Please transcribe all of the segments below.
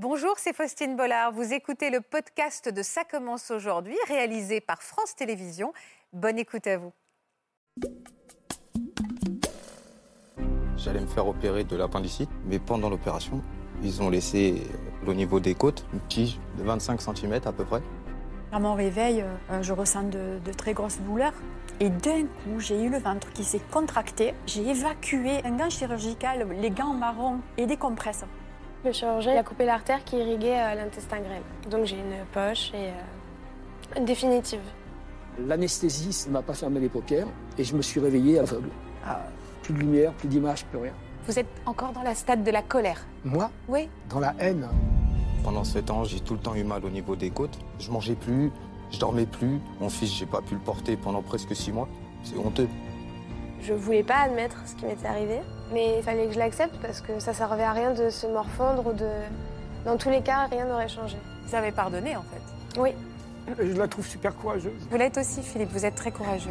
Bonjour, c'est Faustine Bollard. Vous écoutez le podcast de Ça commence aujourd'hui, réalisé par France Télévisions. Bonne écoute à vous. J'allais me faire opérer de l'appendicite, mais pendant l'opération, ils ont laissé au niveau des côtes une tige de 25 cm à peu près. À mon réveil, euh, je ressens de, de très grosses douleurs. Et d'un coup, j'ai eu le ventre qui s'est contracté. J'ai évacué un gant chirurgical, les gants marrons et des compresses. Le chirurgien a coupé l'artère qui irriguait l'intestin grêle. Donc j'ai une poche et euh, définitive. L'anesthésiste ne m'a pas fermé les paupières et je me suis réveillé aveugle. Ah, plus de lumière, plus d'image, plus rien. Vous êtes encore dans la stade de la colère Moi Oui. Dans la haine. Pendant ce temps, j'ai tout le temps eu mal au niveau des côtes. Je mangeais plus, je dormais plus. Mon fils, j'ai pas pu le porter pendant presque six mois. C'est honteux. Je voulais pas admettre ce qui m'était arrivé, mais il fallait que je l'accepte parce que ça servait à rien de se morfondre ou de. Dans tous les cas, rien n'aurait changé. Vous avez pardonné en fait Oui. Je la trouve super courageuse. Vous l'êtes aussi, Philippe. Vous êtes très courageux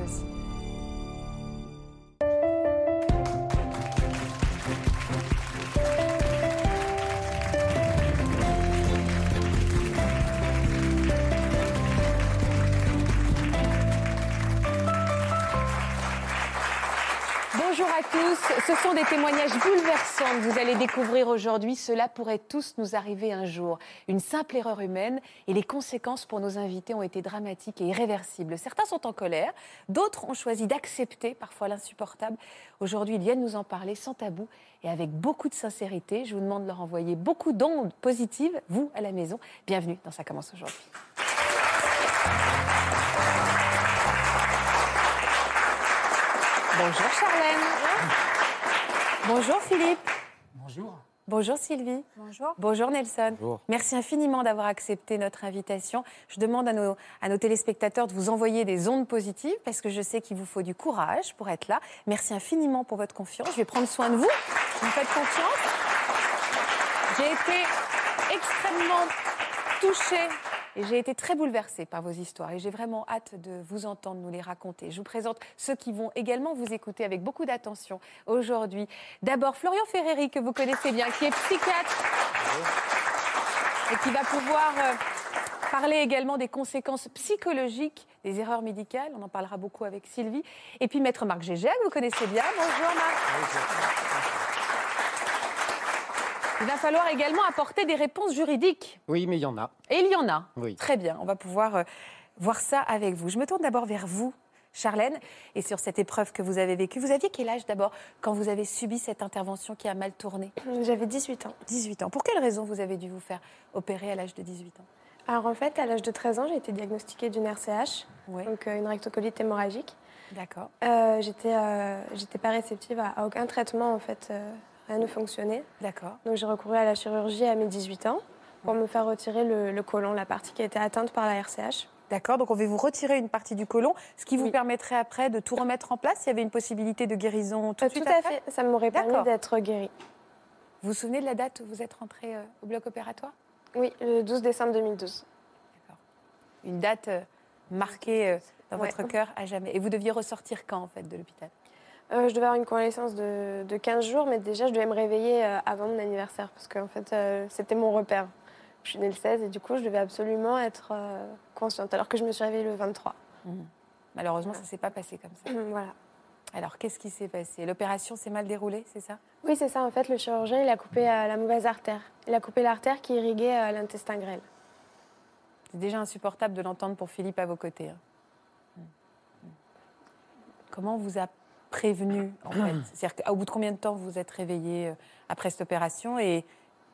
à tous, ce sont des témoignages bouleversants que vous allez découvrir aujourd'hui. Cela pourrait tous nous arriver un jour. Une simple erreur humaine et les conséquences pour nos invités ont été dramatiques et irréversibles. Certains sont en colère, d'autres ont choisi d'accepter parfois l'insupportable. Aujourd'hui, ils viennent nous en parler sans tabou et avec beaucoup de sincérité. Je vous demande de leur envoyer beaucoup d'ondes positives, vous à la maison. Bienvenue dans Ça commence aujourd'hui. Bonjour Charlène. Bonjour Philippe. Bonjour. Bonjour Sylvie. Bonjour. Bonjour Nelson. Bonjour. Merci infiniment d'avoir accepté notre invitation. Je demande à nos, à nos téléspectateurs de vous envoyer des ondes positives parce que je sais qu'il vous faut du courage pour être là. Merci infiniment pour votre confiance. Je vais prendre soin de vous. Vous me faites confiance. J'ai été extrêmement touchée et j'ai été très bouleversée par vos histoires et j'ai vraiment hâte de vous entendre nous les raconter. Je vous présente ceux qui vont également vous écouter avec beaucoup d'attention aujourd'hui. D'abord Florian Ferreri que vous connaissez bien, qui est psychiatre et qui va pouvoir euh, parler également des conséquences psychologiques des erreurs médicales. On en parlera beaucoup avec Sylvie. Et puis Maître Marc Gégel, vous connaissez bien. Bonjour Marc. Il va falloir également apporter des réponses juridiques. Oui, mais il y en a. Et il y en a. Oui. Très bien, on va pouvoir euh, voir ça avec vous. Je me tourne d'abord vers vous, Charlène, et sur cette épreuve que vous avez vécue. Vous aviez quel âge d'abord quand vous avez subi cette intervention qui a mal tourné? J'avais 18 ans. 18 ans. Pour quelle raison vous avez dû vous faire opérer à l'âge de 18 ans? Alors en fait, à l'âge de 13 ans, j'ai été diagnostiquée d'une RCH, Oui. donc euh, une rectocolite hémorragique. D'accord. Euh, j'étais, euh, j'étais pas réceptive à, à aucun traitement en fait, euh, rien ne fonctionnait. D'accord. Donc j'ai recouru à la chirurgie à mes 18 ans pour me faire retirer le, le côlon, la partie qui a été atteinte par la RCH. D'accord. Donc on va vous retirer une partie du côlon, ce qui vous Oui. permettrait après de tout remettre en place? Il y avait une possibilité de guérison tout Euh, de suite tout à après? fait, ça m'aurait permis D'accord. d'être guérie. Vous vous souvenez de la date où vous êtes rentré euh, au bloc opératoire? Oui, le 12 décembre 2012. Une date euh, marquée euh, dans Ouais. votre cœur à jamais. Et vous deviez ressortir quand en fait de l'hôpital? Euh, je devais avoir une convalescence de, de 15 jours, mais déjà je devais me réveiller euh, avant mon anniversaire parce qu'en fait euh, c'était mon repère. Je suis née le 16 et du coup je devais absolument être euh, consciente alors que je me suis réveillée le 23. Malheureusement, ça s'est pas passé comme ça. voilà. Alors, qu'est-ce qui s'est passé? L'opération s'est mal déroulée, c'est ça? Oui, c'est ça en fait, le chirurgien il a coupé la mauvaise artère. Il a coupé l'artère qui irriguait l'intestin grêle. C'est déjà insupportable de l'entendre pour Philippe à vos côtés. hein. Mm. Mm. Comment vous a prévenu, en fait C'est-à-dire qu'au bout de combien de temps vous vous êtes réveillé euh, après cette opération Et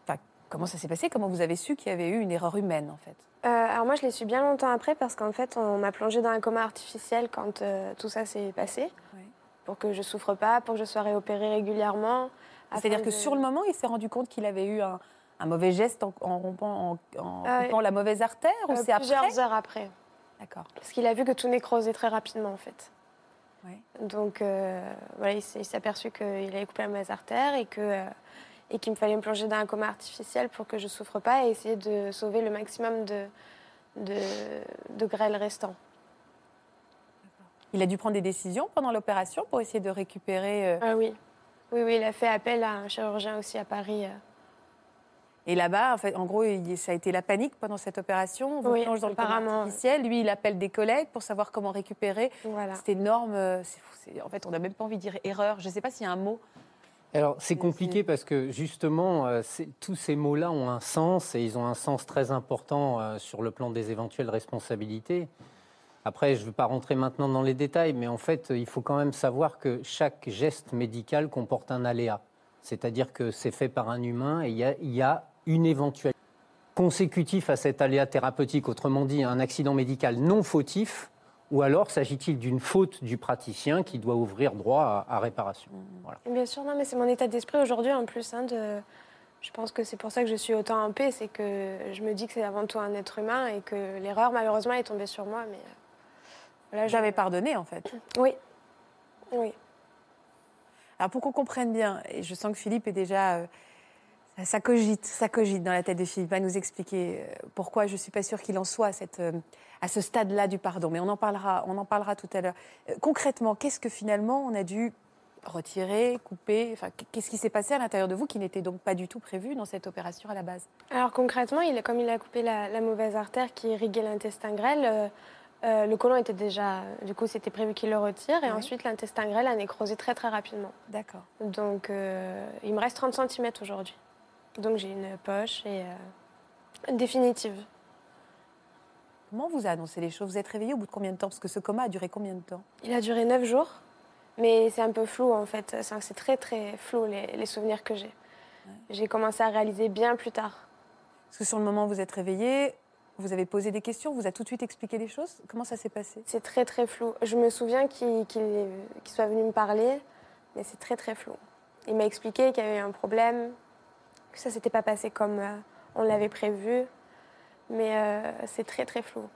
enfin, comment ça s'est passé? Comment vous avez su qu'il y avait eu une erreur humaine, en fait? Euh, alors moi je l'ai su bien longtemps après parce qu'en fait on m'a plongée dans un coma artificiel quand euh, tout ça s'est passé. Ouais. Pour que je souffre pas, pour que je sois réopérée régulièrement. C'est-à-dire que de- sur le moment, il s'est rendu compte qu'il avait eu un, un mauvais geste en, en rompant, en, en Euh, coupant la mauvaise artère ou c'est après? plusieurs heures après. D'accord. Parce qu'il a vu que tout nécrosait très rapidement en fait. Ouais. Donc euh, voilà, il s'est aperçu qu'il avait coupé la mauvaise artère et que euh, et qu'il me fallait me plonger dans un coma artificiel pour que je souffre pas et essayer de sauver le maximum de de, de grêle restant. Il a dû prendre des décisions pendant l'opération pour essayer de récupérer. euh, Ah oui. Oui, oui, il a fait appel à un chirurgien aussi à Paris. Euh. Et là-bas, en, fait, en gros, il- ça a été la panique pendant cette opération. On vous Oui, plonge dans le coma artificiel. Lui, il appelle des collègues pour savoir comment récupérer. Voilà. C'est énorme. euh, c'est fou, c'est- en fait, on n'a même pas envie de dire erreur. Je ne sais pas s'il y a un mot. Alors, c'est C'est- compliqué c'est- parce que justement, euh, c'est- tous ces mots-là ont un sens et ils ont un sens très important euh, sur le plan des éventuelles responsabilités. Après, je ne veux pas rentrer maintenant dans les détails, mais en fait, il faut quand même savoir que chaque geste médical comporte un aléa. C'est-à-dire que c'est fait par un humain et il y a, il y a une éventualité consécutive à cet aléa thérapeutique, autrement dit, un accident médical non fautif, ou alors s'agit-il d'une faute du praticien qui doit ouvrir droit à, à réparation. Voilà. Bien sûr, non, mais c'est mon état d'esprit aujourd'hui en plus. hein, de... Je pense que c'est pour ça que je suis autant en paix, c'est que je me dis que c'est avant tout un être humain et que l'erreur, malheureusement, est tombée sur moi. Mais euh, voilà, je- J'avais pardonné, en fait. Oui. Oui. Alors, pour qu'on comprenne bien, et je sens que Philippe est déjà. Ça, cogite, ça cogite dans la tête de Philippe, à nous expliquer euh, pourquoi je ne suis pas sûre qu'il en soit à, cette, euh, à ce stade-là du pardon. Mais on en parlera, on en parlera tout à l'heure. Euh, concrètement, qu'est-ce que finalement on a dû retirer, couper? Enfin, Qu'est-ce qui s'est passé à l'intérieur de vous qui n'était donc pas du tout prévu dans cette opération à la base? Alors concrètement, il, comme il a coupé la, la mauvaise artère qui irriguait l'intestin grêle, euh, euh, le côlon était déjà. Du coup, c'était prévu qu'il le retire. Et ensuite, l'intestin grêle a nécrosé très très rapidement. D'accord. Donc, euh, il me reste 30 cm aujourd'hui. Donc, j'ai une poche et euh, définitive. Comment vous a annoncé les choses? Vous êtes réveillé au bout de combien de temps? Parce que ce coma a duré combien de temps? Il a duré 9 jours, mais c'est un peu flou en fait. C'est très très flou les, les souvenirs que j'ai. J'ai commencé à réaliser bien plus tard. Parce que sur le moment où vous êtes réveillé, vous avez posé des questions, vous a tout de suite expliqué les choses? Comment ça s'est passé? C'est très très flou. Je me souviens qu'il soit venu me parler, mais c'est très très flou. Il m'a expliqué qu'il y avait eu un problème, que ça s'était pas passé comme euh, on l'avait prévu, mais euh, c'est très très flou.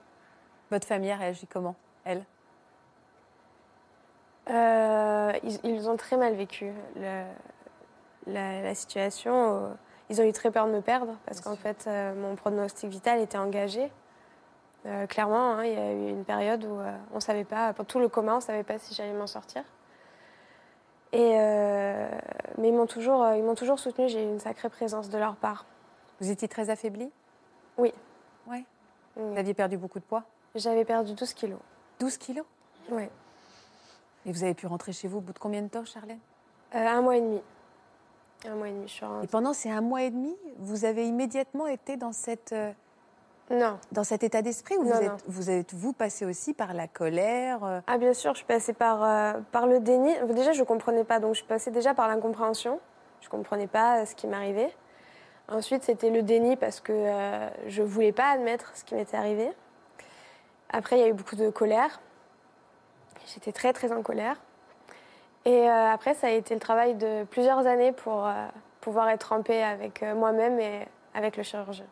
Votre famille a réagi comment Elle? Euh, ils, ils ont très mal vécu le- la, la situation. Ils ont eu très peur de me perdre parce qu'en fait, euh, mon pronostic vital était engagé. Clairement, hein, il y a eu une période où on savait pas, pour tout le commun, on ne savait pas si j'allais m'en sortir. Et, euh, mais ils m'ont toujours, euh, ils m'ont toujours soutenue. J'ai eu une sacrée présence de leur part. Vous étiez très affaibli Oui. Ouais. Oui. Vous aviez perdu beaucoup de poids? J'avais perdu 12 kilos. 12 kilos? Oui. Et vous avez pu rentrer chez vous au bout de combien de temps, Charlène? Euh, un mois et demi. Un mois et demi, je suis Et pendant ces un mois et demi, vous avez immédiatement été dans, cette, Non. dans cet état d'esprit Non, vous, non. êtes, vous êtes vous passé aussi par la colère euh, Ah bien sûr, je suis passée par, euh, par le déni. Déjà, je ne comprenais pas, donc je suis passée déjà par l'incompréhension. Je ne comprenais pas euh, ce qui m'arrivait. Ensuite, c'était le déni parce que euh, je ne voulais pas admettre ce qui m'était arrivé. Après, il y a eu beaucoup de colère. J'étais très, très en colère. Et euh, après, ça a été le travail de plusieurs années pour pouvoir être en paix avec moi-même et avec le chirurgien.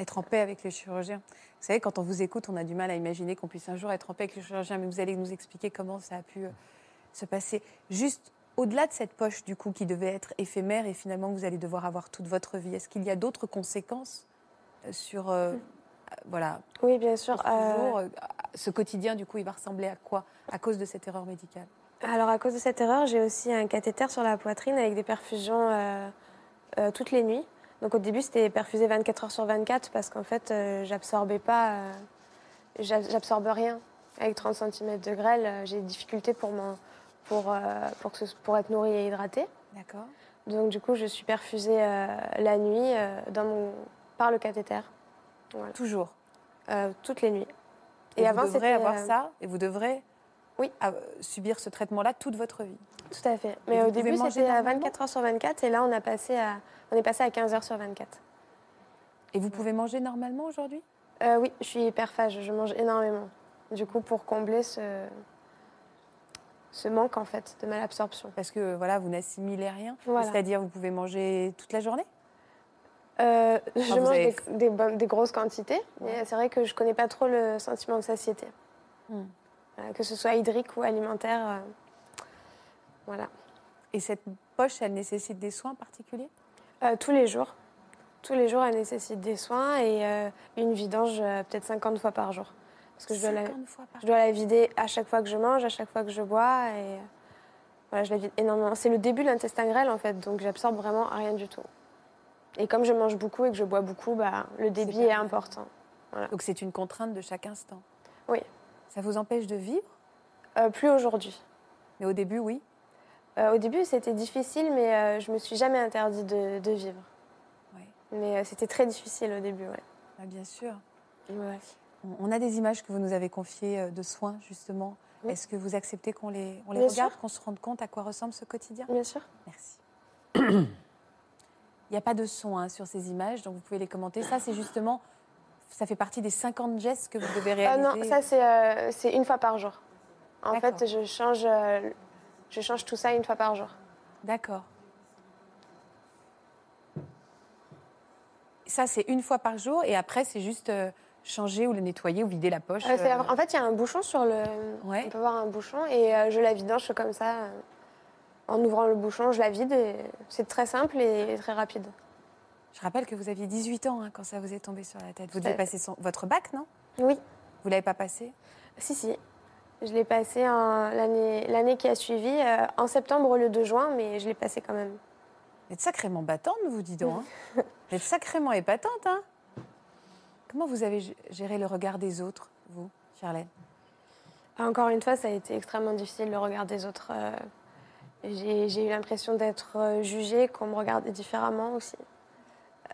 Être en paix avec le chirurgien. Vous savez, quand on vous écoute, on a du mal à imaginer qu'on puisse un jour être en paix avec le chirurgien, mais vous allez nous expliquer comment ça a pu euh, se passer. Juste au-delà de cette poche, du coup, qui devait être éphémère et finalement vous allez devoir avoir toute votre vie, est-ce qu'il y a d'autres conséquences euh, sur euh, euh, voilà, Oui, bien sûr. pour toujours, euh, ce quotidien, du coup, il va ressembler à quoi? À cause de cette erreur médicale? Alors, à cause de cette erreur, j'ai aussi un cathéter sur la poitrine avec des perfusions euh, toutes les nuits. Donc, au début, c'était perfusé 24 heures sur 24 parce qu'en fait, euh, j'absorbais pas, euh, j'ab- j'absorbe rien. Avec 30 cm de grêle, euh, j'ai des difficultés pour, pour, euh, pour, que ce- pour être nourrie et hydratée. D'accord. Donc, du coup, je suis perfusée la nuit dans mon, par le cathéter. Voilà. Toujours. Toutes les nuits. Et, avant, vous devrez avoir ça, et vous devrez Oui. subir ce traitement-là toute votre vie. Tout à fait. Mais au début, c'était à normalement 24 heures sur 24 et là, on, a passé à, on est passé à 15 heures sur 24. Et vous pouvez manger normalement aujourd'hui? Euh, oui, je suis hyperphage, je mange énormément. Du coup, pour combler ce, ce manque, en fait, de malabsorption. Parce que voilà, vous n'assimilez rien. Voilà. C'est-à-dire, vous pouvez manger toute la journée? Euh, je mange avez- des, des bonnes- des grosses quantités, Ouais. mais c'est vrai que je connais pas trop le sentiment de satiété. Hmm. Voilà, que ce soit hydrique ou alimentaire. euh, voilà. Et cette poche, elle nécessite des soins particuliers? Euh, tous les jours. Tous les jours, elle nécessite des soins et euh, une vidange euh, peut-être 50 fois par jour. Parce que je dois, la, 50 fois par je dois la vider à chaque fois que je mange, à chaque fois que je bois. Et euh, voilà, je la vide énormément. C'est le début de l'intestin grêle, en fait, donc j'absorbe vraiment rien du tout. Et comme je mange beaucoup et que je bois beaucoup, bah, le débit est, important. Donc c'est une contrainte de chaque instant. Oui. Ça vous empêche de vivre? Euh, Plus aujourd'hui. Mais au début, oui. Euh, au début, c'était difficile, mais euh, je me suis jamais interdit de, de vivre. Mais c'était très difficile au début, ouais. Ah, bien sûr. Ouais. On a des images que vous nous avez confiées de soins, justement. Oui. Est-ce que vous acceptez qu'on les, on les Bien regarde, qu'on se rende compte à quoi ressemble ce quotidien? Bien sûr. Merci. Il n'y a pas de son hein, sur ces images, donc vous pouvez les commenter. Ça, c'est justement, ça fait partie des 50 gestes que vous devez Euh, réaliser. non, ça c'est euh, une fois par jour. En fait, je change, euh, je change tout ça une fois par jour. D'accord. Ça, c'est une fois par jour, et après, c'est juste euh, changer ou le nettoyer ou vider la poche. Euh, euh, En fait, il y a un bouchon sur le. Ouais. On peut voir un bouchon et euh, je la vidange comme ça. euh, en ouvrant le bouchon, je la vide et c'est très simple et très rapide. Je rappelle que vous aviez 18 ans hein, quand ça vous est tombé sur la tête. Vous à passer son- votre bac, non? Oui, Vous l'avez pas passé? Si, si. Je l'ai passé l'année qui a suivi, euh, en septembre au lieu de juin, mais je l'ai passé quand même. Vous êtes sacrément battante, vous, dis donc. hein. vous êtes sacrément épatante, hein Comment vous avez géré le regard des autres, vous, Charlène? Encore une fois, ça a été extrêmement difficile le regard des autres. euh, J'ai eu l'impression d'être euh, jugée, qu'on me regardait différemment aussi.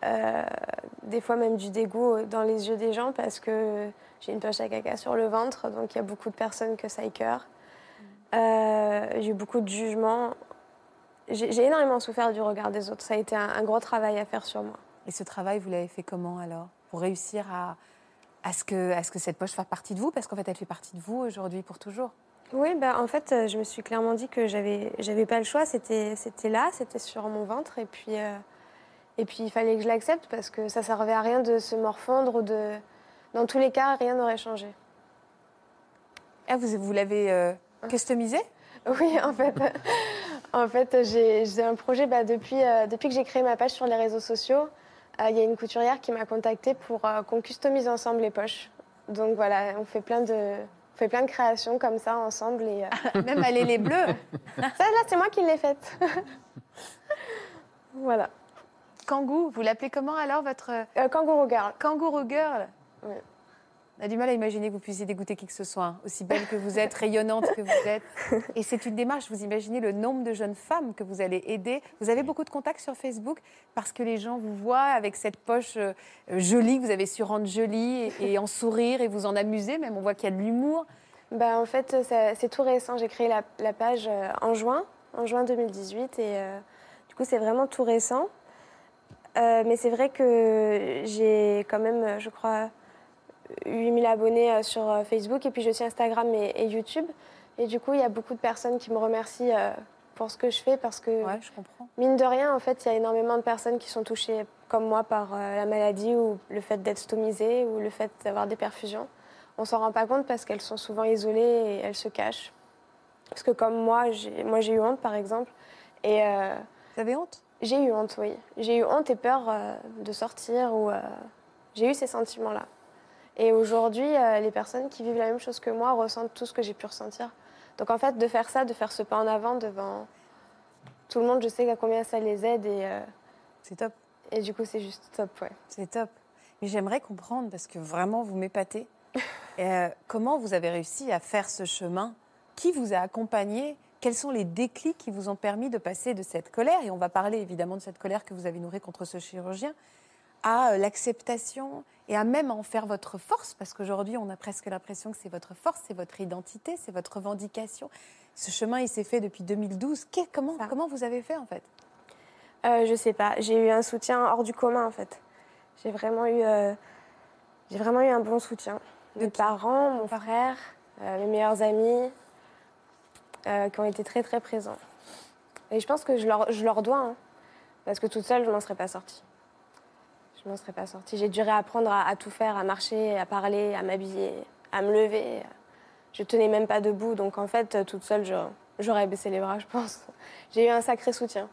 Euh, des fois même du dégoût dans les yeux des gens parce que j'ai une poche à caca sur le ventre, donc il y a beaucoup de personnes que ça écœure. Euh, j'ai eu beaucoup de jugements. J'ai énormément souffert du regard des autres. Ça a été un, un gros travail à faire sur moi. Et ce travail, vous l'avez fait comment alors? Pour réussir à, à, ce que, à ce que cette poche fasse partie de vous? Parce qu'en fait, elle fait partie de vous aujourd'hui pour toujours. Oui, bah, en fait, euh, je me suis clairement dit que j'avais, j'avais pas le choix. C'était, c'était là, c'était sur mon ventre. Et puis, euh, et puis, il fallait que je l'accepte parce que ça servait à rien de se morfondre ou de. Dans tous les cas, rien n'aurait changé. Ah, vous, vous l'avez euh, customisé? Oui, en fait, en fait j'ai, un projet bah, depuis, euh, depuis que j'ai créé ma page sur les réseaux sociaux. euh, Il y a une couturière qui m'a contactée pour qu'on customise ensemble les poches. Donc voilà, on fait plein de, on fait plein de créations comme ça ensemble. Et, euh, Même aller les bleus ça, là, c'est moi qui l'ai faite. voilà. Kangoo, vous l'appelez comment alors votre Euh, kangourou girl. kangourou girl On a du mal à imaginer que vous puissiez dégoûter qui que ce soit, hein. aussi belle que vous êtes, rayonnante que vous êtes. Et c'est une démarche, vous imaginez le nombre de jeunes femmes que vous allez aider. Vous avez beaucoup de contacts sur Facebook parce que les gens vous voient avec cette poche euh, jolie que vous avez su rendre jolie et, et en sourire et vous en amuser même. On voit qu'il y a de l'humour. Bah, en fait, ça- c'est tout récent. J'ai créé la, la page euh, en juin, en juin 2018. Et euh, du coup, c'est vraiment tout récent. Euh, mais c'est vrai que j'ai quand même, euh, je crois, 8000 abonnés euh, sur euh, Facebook. Et puis, je suis Instagram et, et YouTube. Et du coup, il y a beaucoup de personnes qui me remercient euh, pour ce que je fais parce que, Ouais, je comprends. mine de rien, en fait, il y a énormément de personnes qui sont touchées comme moi par la maladie ou le fait d'être stomisée ou le fait d'avoir des perfusions. On s'en rend pas compte parce qu'elles sont souvent isolées et elles se cachent. Parce que comme moi, j'ai moi j'ai eu honte par exemple. Et euh, Vous avez honte? j'ai eu honte, oui. J'ai eu honte et peur euh, de sortir ou euh, j'ai eu ces sentiments-là. Et aujourd'hui, euh, les personnes qui vivent la même chose que moi ressentent tout ce que j'ai pu ressentir. Donc en fait, de faire ça, de faire ce pas en avant devant tout le monde, je sais à combien ça les aide et, euh, C'est top. et du coup, c'est juste top, ouais. C'est top. Mais j'aimerais comprendre, parce que vraiment, vous m'épatez, euh, comment vous avez réussi à faire ce chemin? Qui vous a accompagné? Quels sont les déclics qui vous ont permis de passer de cette colère, et on va parler évidemment de cette colère que vous avez nourrie contre ce chirurgien, à euh, l'acceptation et à même en faire votre force, parce qu'aujourd'hui, on a presque l'impression que c'est votre force, c'est votre identité, c'est votre revendication. Ce chemin, il s'est fait depuis 2012. Qu'est- comment, Ça. comment vous avez fait, en fait? Euh, je sais pas. J'ai eu un soutien hors du commun en fait. J'ai vraiment eu, euh, j'ai vraiment eu un bon soutien. De Mes parents, mon frère, euh, mes meilleurs amis, qui ont été très très présents. Et je pense que je leur, je leur dois, hein, parce que toute seule, je m'en serais pas sortie. Je m'en serais pas sortie. J'ai dû réapprendre à, à tout faire, à marcher, à parler, à m'habiller, à me lever. Je tenais même pas debout, donc en fait, toute seule, j'aurais baissé les bras, je pense. J'ai eu un sacré soutien.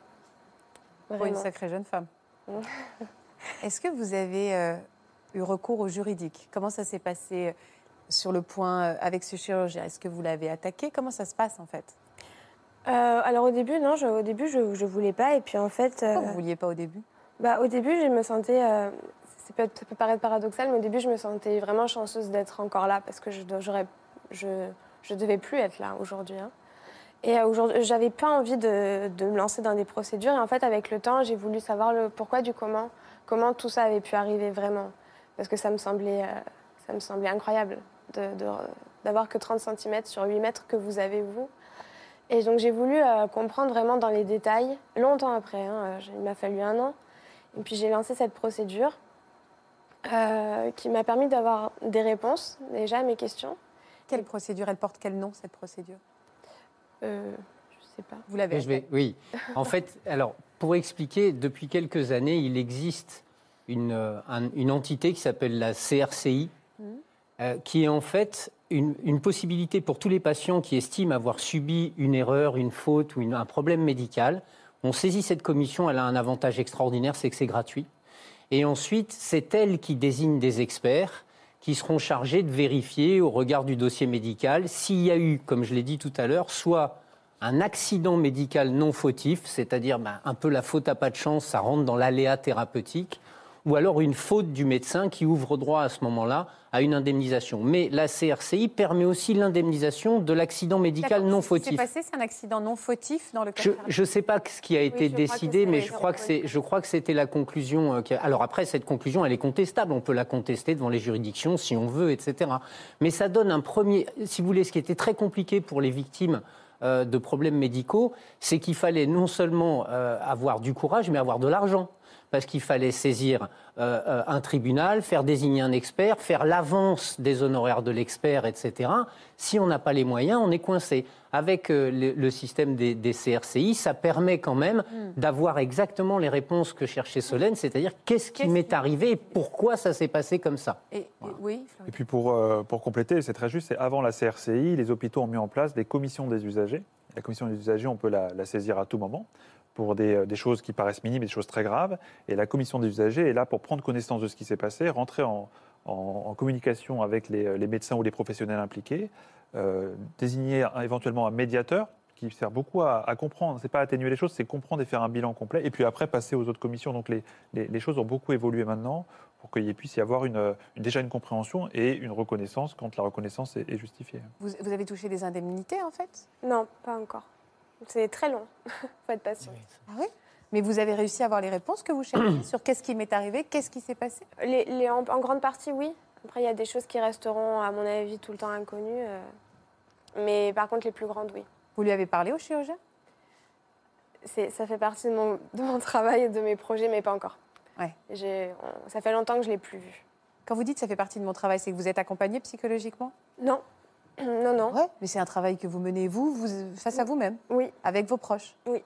Pour une sacrée jeune femme. Est-ce que vous avez euh, eu recours au juridique? Comment ça s'est passé euh, sur le point euh, avec ce chirurgien? Est-ce que vous l'avez attaqué? Comment ça se passe en fait? Euh, alors au début, non, je, au début, je, je voulais pas. Et puis en fait, euh, Pourquoi vous ne vouliez pas au début? Bah, Au début, je me sentais, euh, peut, ça peut paraître paradoxal, mais au début, je me sentais vraiment chanceuse d'être encore là parce que je ne je, devais plus être là aujourd'hui. Hein. Et aujourd'hui, j'avais pas envie de, me lancer dans des procédures. Et en fait, avec le temps, j'ai voulu savoir le pourquoi du comment, comment tout ça avait pu arriver vraiment. Parce que ça me semblait, euh, ça me semblait incroyable d'avoir que 30 cm sur 8 mètres que vous avez vous. Et donc j'ai voulu euh, comprendre vraiment dans les détails, longtemps après, hein, euh, il m'a fallu un an. Et puis j'ai lancé cette procédure qui m'a permis d'avoir des réponses déjà à mes questions. Quelle procédure? Elle porte quel nom cette procédure? Euh, Je sais pas. Vous l'avez vais, Oui. En fait, alors pour expliquer, depuis quelques années, il existe une, une entité qui s'appelle la CRCI, mmh. Euh, qui est en fait une, possibilité pour tous les patients qui estiment avoir subi une erreur, une faute ou un problème médical. On saisit cette commission, elle a un avantage extraordinaire, c'est que c'est gratuit. Et ensuite, c'est elle qui désigne des experts qui seront chargés de vérifier au regard du dossier médical s'il y a eu, comme je l'ai dit tout à l'heure, soit un accident médical non fautif, c'est-à-dire ben, un peu la faute à pas de chance, ça rentre dans l'aléa thérapeutique, ou alors une faute du médecin qui ouvre droit à ce moment-là à une indemnisation. Mais la CRCI permet aussi l'indemnisation de l'accident médical non fautif. Ce qui s'est passé, c'est un accident non fautif dans le cas Je ne sais pas ce qui a été décidé, mais je crois, que je crois que c'était la conclusion. Euh, alors après, cette conclusion, elle est contestable. On peut la contester devant les juridictions si on veut, etc. Mais ça donne un premier... Si vous voulez, ce qui était très compliqué pour les victimes euh, de problèmes médicaux, c'est qu'il fallait non seulement euh, avoir du courage, mais avoir de l'argent parce qu'il fallait saisir euh, euh, un tribunal, faire désigner un expert, faire l'avance des honoraires de l'expert, etc. Si on n'a pas les moyens, on est coincé. Avec euh, le, système des, CRCI, ça permet quand même hmm. d'avoir exactement les réponses que cherchait Solène, c'est-à-dire qu'est-ce qui m'est arrivé et pourquoi ça s'est passé comme ça. Et, oui, et puis pour, pour compléter, c'est très juste, c'est avant la CRCI, les hôpitaux ont mis en place des commissions des usagers. La commission des usagers, on peut la saisir à tout moment pour euh, des, choses qui paraissent minimes et des choses très graves. Et la commission des usagers est là pour prendre connaissance de ce qui s'est passé, rentrer en, communication avec les, médecins ou les professionnels impliqués, euh, désigner éventuellement un médiateur qui sert beaucoup à, comprendre. Ce n'est pas atténuer les choses, c'est comprendre et faire un bilan complet. Et puis après, passer aux autres commissions. Donc les, les, choses ont beaucoup évolué maintenant pour qu'il puisse y avoir une, déjà une compréhension et une reconnaissance quand la reconnaissance est, justifiée. Vous, vous avez touché des indemnités en fait? Non, pas encore. C'est très long. Il faut être patient. Ah oui mais vous avez réussi à avoir les réponses que vous cherchez sur qu'est-ce qui m'est arrivé, qu'est-ce qui s'est passé? Les, en, grande partie, oui. Après, il y a des choses qui resteront, à mon avis, tout le temps inconnues. Euh. Mais par contre, les plus grandes, oui. Vous lui avez parlé au chirurgien? Ça fait partie de mon, de mon, travail et de mes projets, mais pas encore. Ouais. ça fait longtemps que je ne l'ai plus vu. Quand vous dites ça fait partie de mon travail, c'est que vous êtes accompagné psychologiquement? Non, non, non. Ouais, mais c'est un travail que vous menez, vous, vous face à vous-même Oui. Avec vos proches Oui.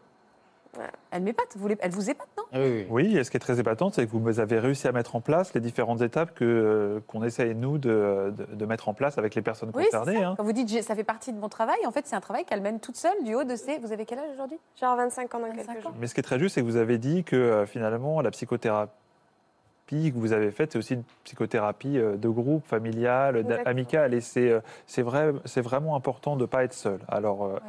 Elle m'épate, vous, elle vous épate, non? Ah oui, oui. et ce qui est très épatant, c'est que vous avez réussi à mettre en place les différentes étapes que, euh, qu'on essaye, nous, de, de, mettre en place avec les personnes concernées. Hein. Quand vous dites ça fait partie de mon travail, en fait, c'est un travail qu'elle mène toute seule du haut de ses. Vous avez quel âge aujourd'hui? Genre 25 ans dans quelques jours. Mais ce qui est très juste, c'est que vous avez dit que euh, finalement, la psychothérapie que vous avez faite, c'est aussi une psychothérapie euh, de groupe, familiale, amicale. Et c'est, euh, c'est, vrai, c'est vraiment important de ne pas être seul. Alors, euh,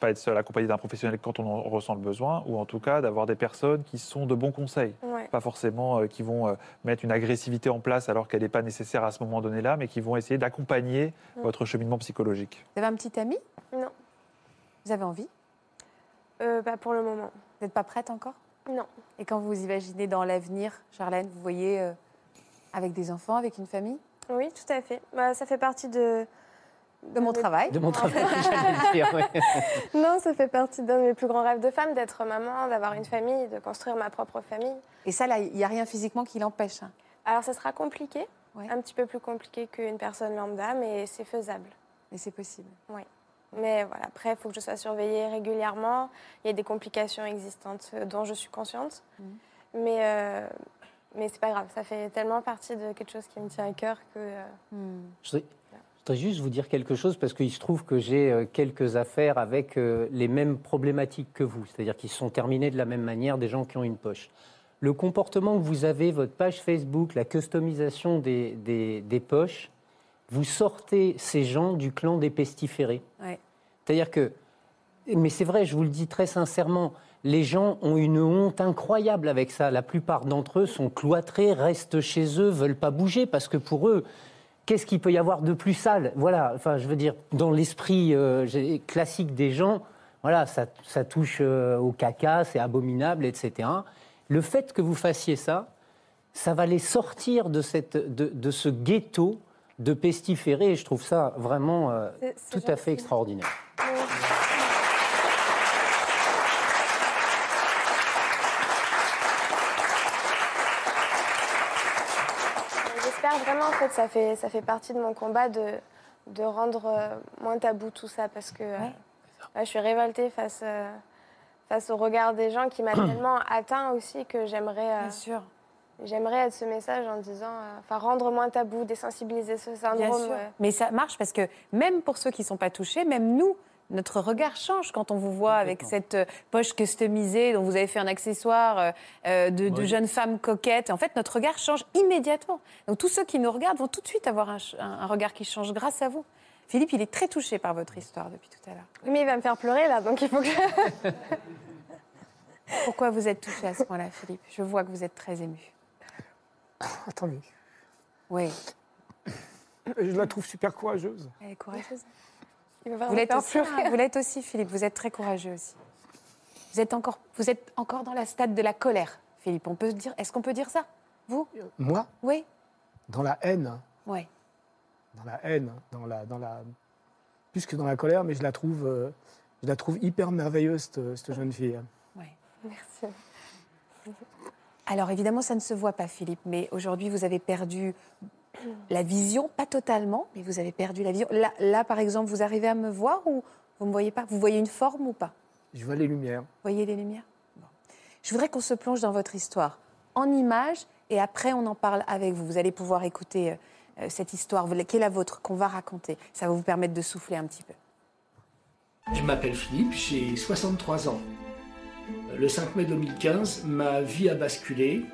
pas être seul accompagné d'un professionnel quand on en ressent le besoin, ou en tout cas d'avoir des personnes qui sont de bons conseils. Pas forcément qui vont mettre une agressivité en place alors qu'elle n'est pas nécessaire à ce moment donné-là, mais qui vont essayer d'accompagner votre cheminement psychologique. Vous avez un petit ami? Non. Vous avez envie? Pas pour le moment. Vous n'êtes pas prête encore? Non. Et quand vous imaginez dans l'avenir, Charlène, vous voyez euh, avec des enfants, avec une famille? Oui, tout à fait. Bah, ça fait partie de... De, mon travail. De mon travail, Non, ça fait partie d'un de mes plus grands rêves de femme, d'être maman, d'avoir une famille, de construire ma propre famille. Et ça, là, il n'y a rien physiquement qui l'empêche hein? Alors, ça sera compliqué, un petit peu plus compliqué qu'une personne lambda, mais c'est faisable. Mais c'est possible. Oui. Mais voilà, après, il faut que je sois surveillée régulièrement. Il y a des complications existantes euh, dont je suis consciente. Mmh. Mais, euh, mais c'est pas grave, ça fait tellement partie de quelque chose qui me tient à cœur que. Euh, mmh. je, voudrais, juste vous dire quelque chose parce qu'il se trouve que j'ai euh, quelques affaires avec les mêmes problématiques que vous, c'est-à-dire qu'ils sont terminés de la même manière, des gens qui ont une poche. Le comportement que vous avez, votre page Facebook, la customisation des, des, des poches, vous sortez ces gens du clan des pestiférés. C'est-à-dire que, mais c'est vrai, je vous le dis très sincèrement, les gens ont une honte incroyable avec ça. La plupart d'entre eux sont cloîtrés, restent chez eux, veulent pas bouger parce que pour eux, qu'est-ce qu'il peut y avoir de plus sale? Voilà, enfin, je veux dire, dans l'esprit euh, classique des gens, voilà, ça, touche euh, au caca, c'est abominable, etc. Le fait que vous fassiez ça, ça va les sortir de, cette, de, ce ghetto de pestiférés et je trouve ça vraiment euh, tout à fait extraordinaire. vraiment, en fait, ça fait, ça fait partie de mon combat de, de rendre euh, moins tabou tout ça parce que euh, je suis révoltée face, euh, face au regard des gens qui m'a tellement atteint aussi que j'aimerais. Bien sûr. J'aimerais être ce message en disant, enfin, rendre moins tabou, désensibiliser ce syndrome. Mais ça marche parce que même pour ceux qui ne sont pas touchés, même nous, notre regard change quand on vous voit avec cette euh, poche customisée dont vous avez fait un accessoire euh, euh, de, de jeune femme coquette. En fait, notre regard change immédiatement. Donc tous ceux qui nous regardent vont tout de suite avoir un, regard qui change grâce à vous. Philippe, il est très touché par votre histoire depuis tout à l'heure. Mais il va me faire pleurer là, donc il faut que. Pourquoi vous êtes touché à ce point-là, Philippe? Je vois que vous êtes très ému. Attendez. Oui. Je la trouve super courageuse. Elle est courageuse. Vous l'êtes aussi, hein, vous l'êtes aussi, Philippe. Vous êtes très courageux aussi. Vous êtes encore, vous êtes encore dans la stade de la colère, Philippe. On peut dire, est-ce qu'on peut dire ça, vous? Moi? Oui. Dans la haine. Oui. Dans la haine, dans la, dans la, plus que dans la colère, mais je la trouve, euh, je la trouve hyper merveilleuse cette, jeune fille. Oui. Merci. Alors évidemment, ça ne se voit pas, Philippe, mais aujourd'hui, vous avez perdu la vision, pas totalement, mais vous avez perdu la vision. Là, là, par exemple, vous arrivez à me voir ou vous ne me voyez pas? Vous voyez une forme ou pas? Je vois les lumières. Vous voyez les lumières? Je voudrais qu'on se plonge dans votre histoire en images et après on en parle avec vous. Vous allez pouvoir écouter euh, euh, cette histoire qui est la vôtre, qu'on va raconter. Ça va vous permettre de souffler un petit peu. Je m'appelle Philippe, j'ai 63 ans. Le 5 mai 2015, ma vie a basculé.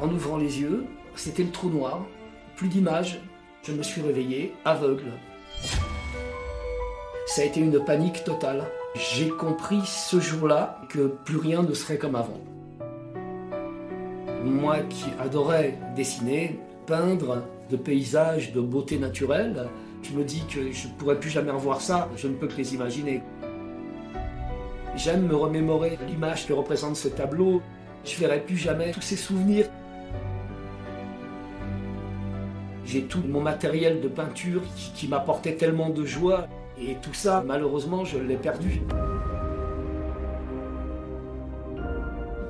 En ouvrant les yeux, c'était le trou noir plus d'images, je me suis réveillé aveugle. Ça a été une panique totale. J'ai compris ce jour-là que plus rien ne serait comme avant. Moi qui adorais dessiner, peindre de paysages, de beauté naturelle, je me dis que je ne pourrais plus jamais revoir ça, je ne peux que les imaginer. J'aime me remémorer l'image que représente ce tableau. Je verrai plus jamais tous ces souvenirs J'ai tout mon matériel de peinture qui, m'apportait tellement de joie. Et tout ça, malheureusement, je l'ai perdu.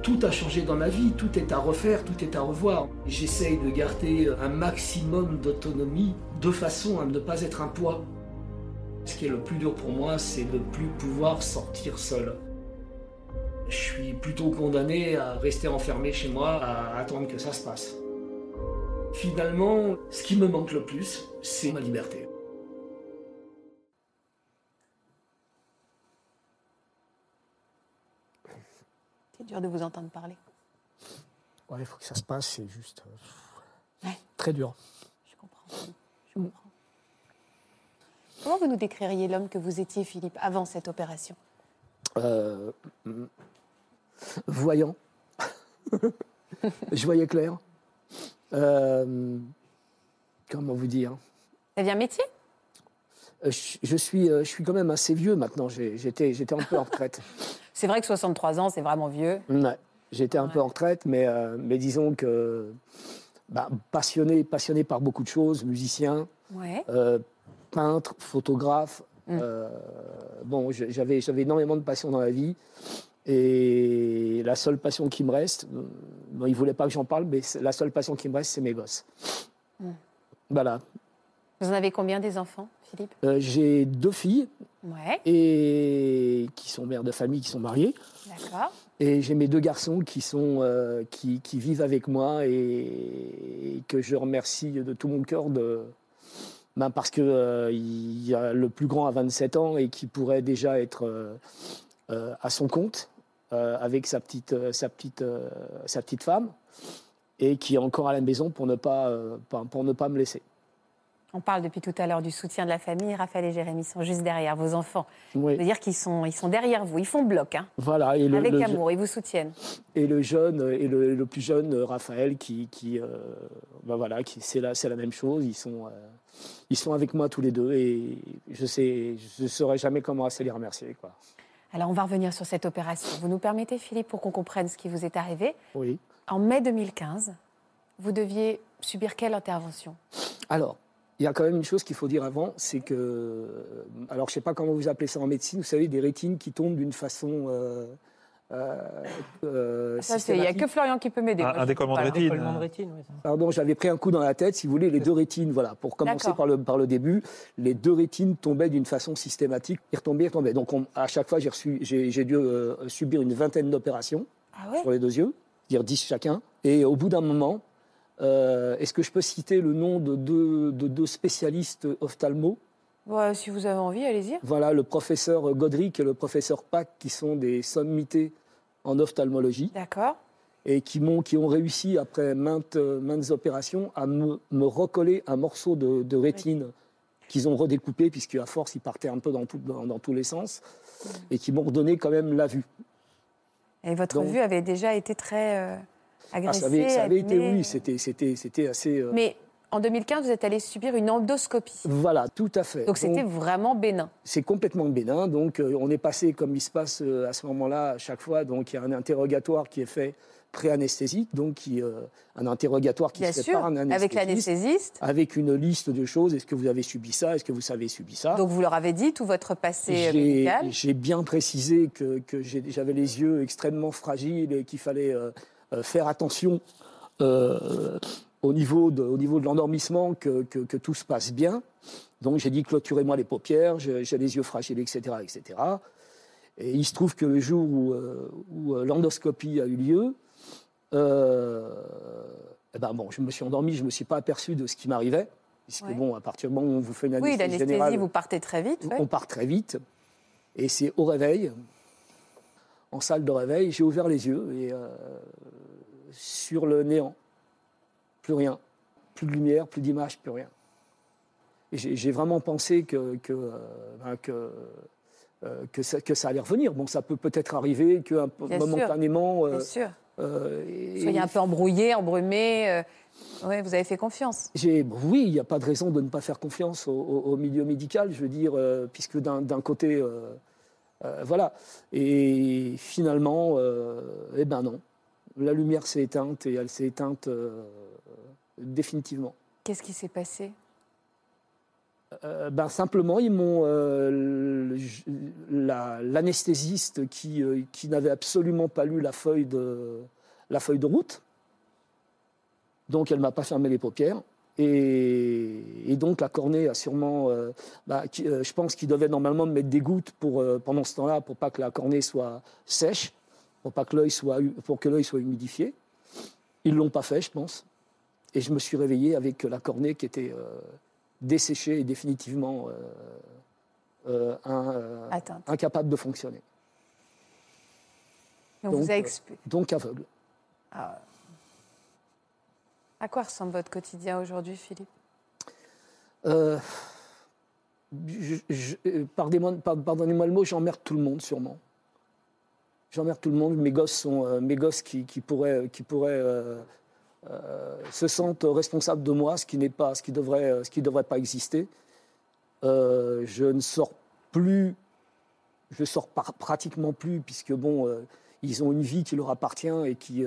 Tout a changé dans ma vie, tout est à refaire, tout est à revoir. J'essaye de garder un maximum d'autonomie de façon à ne pas être un poids. Ce qui est le plus dur pour moi, c'est de ne plus pouvoir sortir seul. Je suis plutôt condamné à rester enfermé chez moi, à attendre que ça se passe. Finalement, ce qui me manque le plus, c'est ma liberté. C'est dur de vous entendre parler. Ouais, il faut que ça se passe, c'est juste euh, très dur. Je comprends. Je comprends. Comment vous nous décririez l'homme que vous étiez, Philippe, avant cette opération? Euh, Voyant. Je voyais clair. Euh, comment vous dire? Ça un métier? Je, suis, euh, je suis quand même assez vieux maintenant. J'étais, j'étais un peu en retraite. c'est vrai que 63 ans, c'est vraiment vieux. Ouais, j'étais un peu en retraite, mais, mais disons que bah, passionné, passionné par beaucoup de choses, musicien, peintre, photographe. Mmh. bon, j'avais, j'avais énormément de passion dans la vie. Et la seule passion qui me reste, bon, il ne voulait pas que j'en parle, mais la seule passion qui me reste, c'est mes gosses. Hmm. Voilà. Vous en avez combien des enfants, Philippe? Euh, J'ai deux filles. Ouais. Et qui sont mères de famille, qui sont mariées. D'accord. Et j'ai mes deux garçons qui, sont, euh, qui, qui, vivent avec moi et, que je remercie de tout mon cœur de, ben parce qu'il euh, il y a le plus grand à 27 ans et qui pourrait déjà être à son compte. Euh, avec sa petite, euh, sa, petite, euh, sa petite femme et qui est encore à la maison pour ne pas, pour ne pas me laisser. On parle depuis tout à l'heure du soutien de la famille. Raphaël et Jérémy sont juste derrière, vos enfants. Oui. Ça veut dire qu'ils sont, ils sont derrière vous, ils font bloc, hein, Voilà. Et le, avec le- amour, ils vous soutiennent. et le jeune et le, le plus jeune euh, Raphaël qui, qui euh, ben voilà, qui c'est la, c'est la même chose. Ils sont, euh, ils sont avec moi tous les deux et je sais, je saurais jamais comment assez les remercier, quoi. Alors, on va revenir sur cette opération. Vous nous permettez, Philippe, pour qu'on comprenne ce qui vous est arrivé? Oui. En mai 2015, vous deviez subir quelle intervention? Alors, il y a quand même une chose qu'il faut dire avant, c'est que, euh, alors je sais pas comment vous appelez ça en médecine, vous savez, des rétines qui tombent d'une façon. euh, euh, euh, Ça, c'est- Il n'y a que. Florian qui peut m'aider. Un, un décollement de Pas un rétine. décollement de rétine, oui, ça. Pardon, j'avais pris un coup dans la tête, si vous voulez, les deux rétines, voilà, pour commencer par le, par le début, les deux rétines tombaient d'une façon systématique, ils retombaient, ils retombaient. Donc on- à chaque fois, j'ai reçu- j'ai j'ai dû euh, subir une vingtaine d'opérations Ah ouais sur les deux yeux, c'est-à-dire 10 chacun. Et au bout d'un moment, euh, est-ce que je peux citer le nom de deux, de deux spécialistes ophtalmo? Ouais, Si vous avez envie, allez-y. Voilà, le professeur Godric et le professeur Pack, qui sont des sommités en ophtalmologie D'accord. et qui, m'ont, qui ont réussi, après maintes, euh, maintes opérations, à me, me recoller un morceau de, de rétine qu'ils ont redécoupé, puisqu'à force, il partait un peu dans, tout- dans- dans tous les sens, et qui m'ont redonné quand même la vue. Et votre Donc- vue avait déjà été très euh, Ah, ça avait, ça avait été, oui, c'était, c'était, c'était assez... euh, Mais en 2015, vous êtes allé subir une endoscopie. Voilà, tout à fait. Donc c'était vraiment bénin. c'est complètement bénin. Donc, euh, on est passé, comme il se passe euh, à ce moment-là, à chaque fois. Donc, il y a un interrogatoire qui est fait pré-anesthésique, donc qui, euh, un interrogatoire qui Bien se fait par un avec anesthésiste, l'anesthésiste. avec une liste de choses. Est-ce que vous avez subi ça? Est-ce que vous avez subi ça? Donc vous leur avez dit tout votre passé J'ai médical? j'ai bien précisé que, j'avais les yeux extrêmement fragiles et qu'il fallait euh, faire attention euh, au niveau de, au niveau de l'endormissement, que, que- que tout se passe bien. Donc j'ai dit clôturez-moi les paupières, j'ai les yeux fragiles, etc., etc. Et il se trouve que le jour où, euh, où, euh, l'endoscopie a eu lieu, euh, eh ben bon, je me suis endormi, je ne me suis pas aperçu de ce qui m'arrivait. Puisque Ouais. bon, à partir du moment où on vous fait une Oui, anesthésie l'anesthésie, générale, vous partez très vite. ouais. on part très vite. Et c'est au réveil, en salle de réveil, j'ai ouvert les yeux et euh, sur le néant, plus rien. Plus de lumière, plus d'image, plus rien. J'ai vraiment pensé que, que, euh, ben, que, euh, que, ça, que ça allait revenir. Bon, ça peut peut-être arriver que momentanément. euh, Bien sûr. euh, et- Soyez un peu embrouillé, embrumé. euh, ouais, vous avez fait confiance. Oui, il n'y a pas de raison de ne pas faire confiance au, au- au milieu médical, je veux dire, euh, puisque d'un d'un côté, voilà. Et finalement, eh ben non. La lumière s'est éteinte et elle s'est éteinte définitivement. Qu'est-ce qui s'est passé? Euh, ben simplement, ils m'ont euh, la- l'anesthésiste qui, euh, qui n'avait absolument pas lu la feuille de la feuille de route. Donc, elle m'a pas fermé les paupières. Et, et donc, la cornée a sûrement. bah, qui- je pense qu'ils devaient normalement me mettre des gouttes pour, pendant ce temps-là pour pas que la cornée soit sèche, pour, pas que l'œil soit, pour que l'œil soit humidifié. Ils l'ont pas fait, je pense. Et je me suis réveillé avec la cornée qui était euh, desséchée et définitivement euh, euh, un- incapable de fonctionner. Donc, Donc, vous expu- Donc aveugle. À quoi ressemble votre quotidien aujourd'hui, Philippe? Pardonnez-moi par- pardonnez-moi le mot, j'emmerde tout le monde, sûrement. J'emmerde tout le monde. Mes gosses, sont, mes gosses qui, qui pourraient, qui pourraient euh, se sentent responsables de moi, ce qui n'est pas, ce qui devrait, euh, ce qui devrait pas exister. Euh, je ne sors plus, je sors pratiquement plus, puisque bon, ils ont une vie qui leur appartient et qui,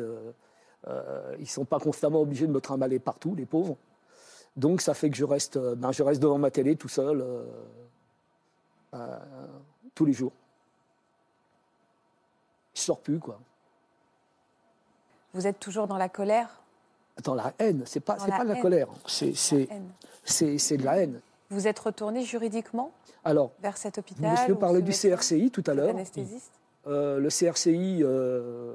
ils sont pas constamment obligés de me trimballer partout, les pauvres. Donc ça fait que je reste, ben, je reste devant ma télé tout seul tous les jours. Je sors plus quoi. Vous êtes toujours dans la colère? Attends, la haine, c'est pas, c'est pas de la haine. colère, c'est, c'est, c'est, c'est de la haine. Vous êtes retourné juridiquement Alors, vers cet hôpital monsieur parlait du CRCI tout à l'heure. Euh, le CRCI, euh,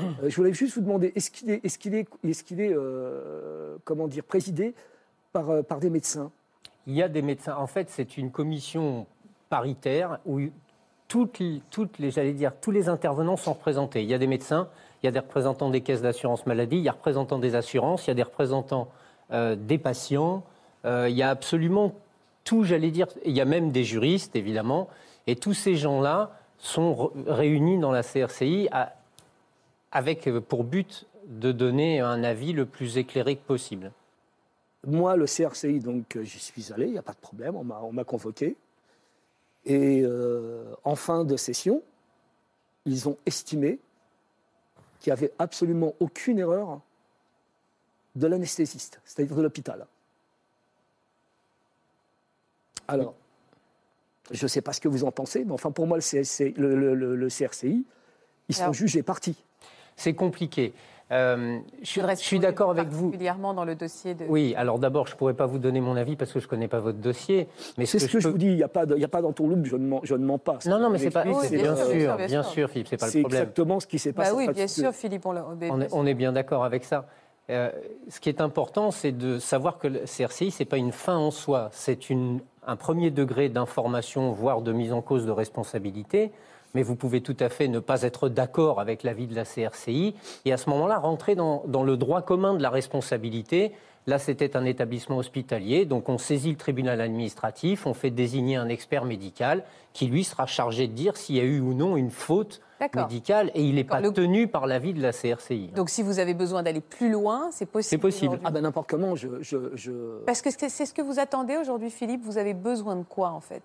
euh, je voulais juste vous demander, est-ce qu'il est, est-ce qu'il est, est-ce qu'il est euh, comment dire, présidé par, euh, par des médecins? Il y a des médecins. En fait, c'est une commission paritaire où toutes les, j'allais dire, tous les intervenants sont représentés. Il y a des médecins, il y a des représentants des caisses d'assurance maladie, il y a des représentants des assurances, il y a des représentants euh, des patients, Euh, Il y a absolument tout, j'allais dire. Il y a même des juristes, évidemment. Et tous ces gens-là sont réunis dans la CRCI avec euh, pour but de donner un avis le plus éclairé possible. Moi, le CRCI, donc j'y suis allé, il n'y a pas de problème, on m'a on m'a convoqué. Et en fin de session, ils ont estimé qu'il n'y avait absolument aucune erreur de l'anesthésiste, c'est-à-dire de l'hôpital. Alors, je ne sais pas ce que vous en pensez, mais enfin pour moi, le, CSC le, le- le- le CRCI, ils sont Alors- jugés partis. C'est compliqué. Euh, je, suis- je d'accord avec vous. Particulièrement dans le dossier de. Oui, alors d'abord, je ne pourrais pas vous donner mon avis parce que je ne connais pas votre dossier. Mais C'est ce que je peux- vous dis, il n'y a pas de- il y a pas je ne mens, je ne mens pas. Non, non, mais c'est pas. Oui, bien bien, sûr, sûr, bien sûr, bien sûr. Philippe, c'est pas le problème. exactement ce qui s'est Bah passé. oui, Enfin, bien sûr, Philippe. On, On est, sûr. on est bien d'accord avec ça. Euh, ce qui est important, c'est de savoir que le CRCI, ce n'est pas une fin en soi. C'est un premier degré d'information, voire de mise en cause de responsabilité. Mais vous pouvez tout à fait ne pas être d'accord avec l'avis de la CRCI et à ce moment-là rentrer dans, dans le droit commun de la responsabilité. Là, c'était un établissement hospitalier, donc on saisit le tribunal administratif, on fait désigner un expert médical qui, lui, sera chargé de dire s'il y a eu ou non une faute médicale et il n'est pas le- tenu par l'avis de la CRCI. Donc, si vous avez besoin d'aller plus loin, c'est possible. C'est possible. Ah ben n'importe comment, je, je- je- Parce que c'est c'est ce que vous attendez aujourd'hui, Philippe. Vous avez besoin de quoi, en fait?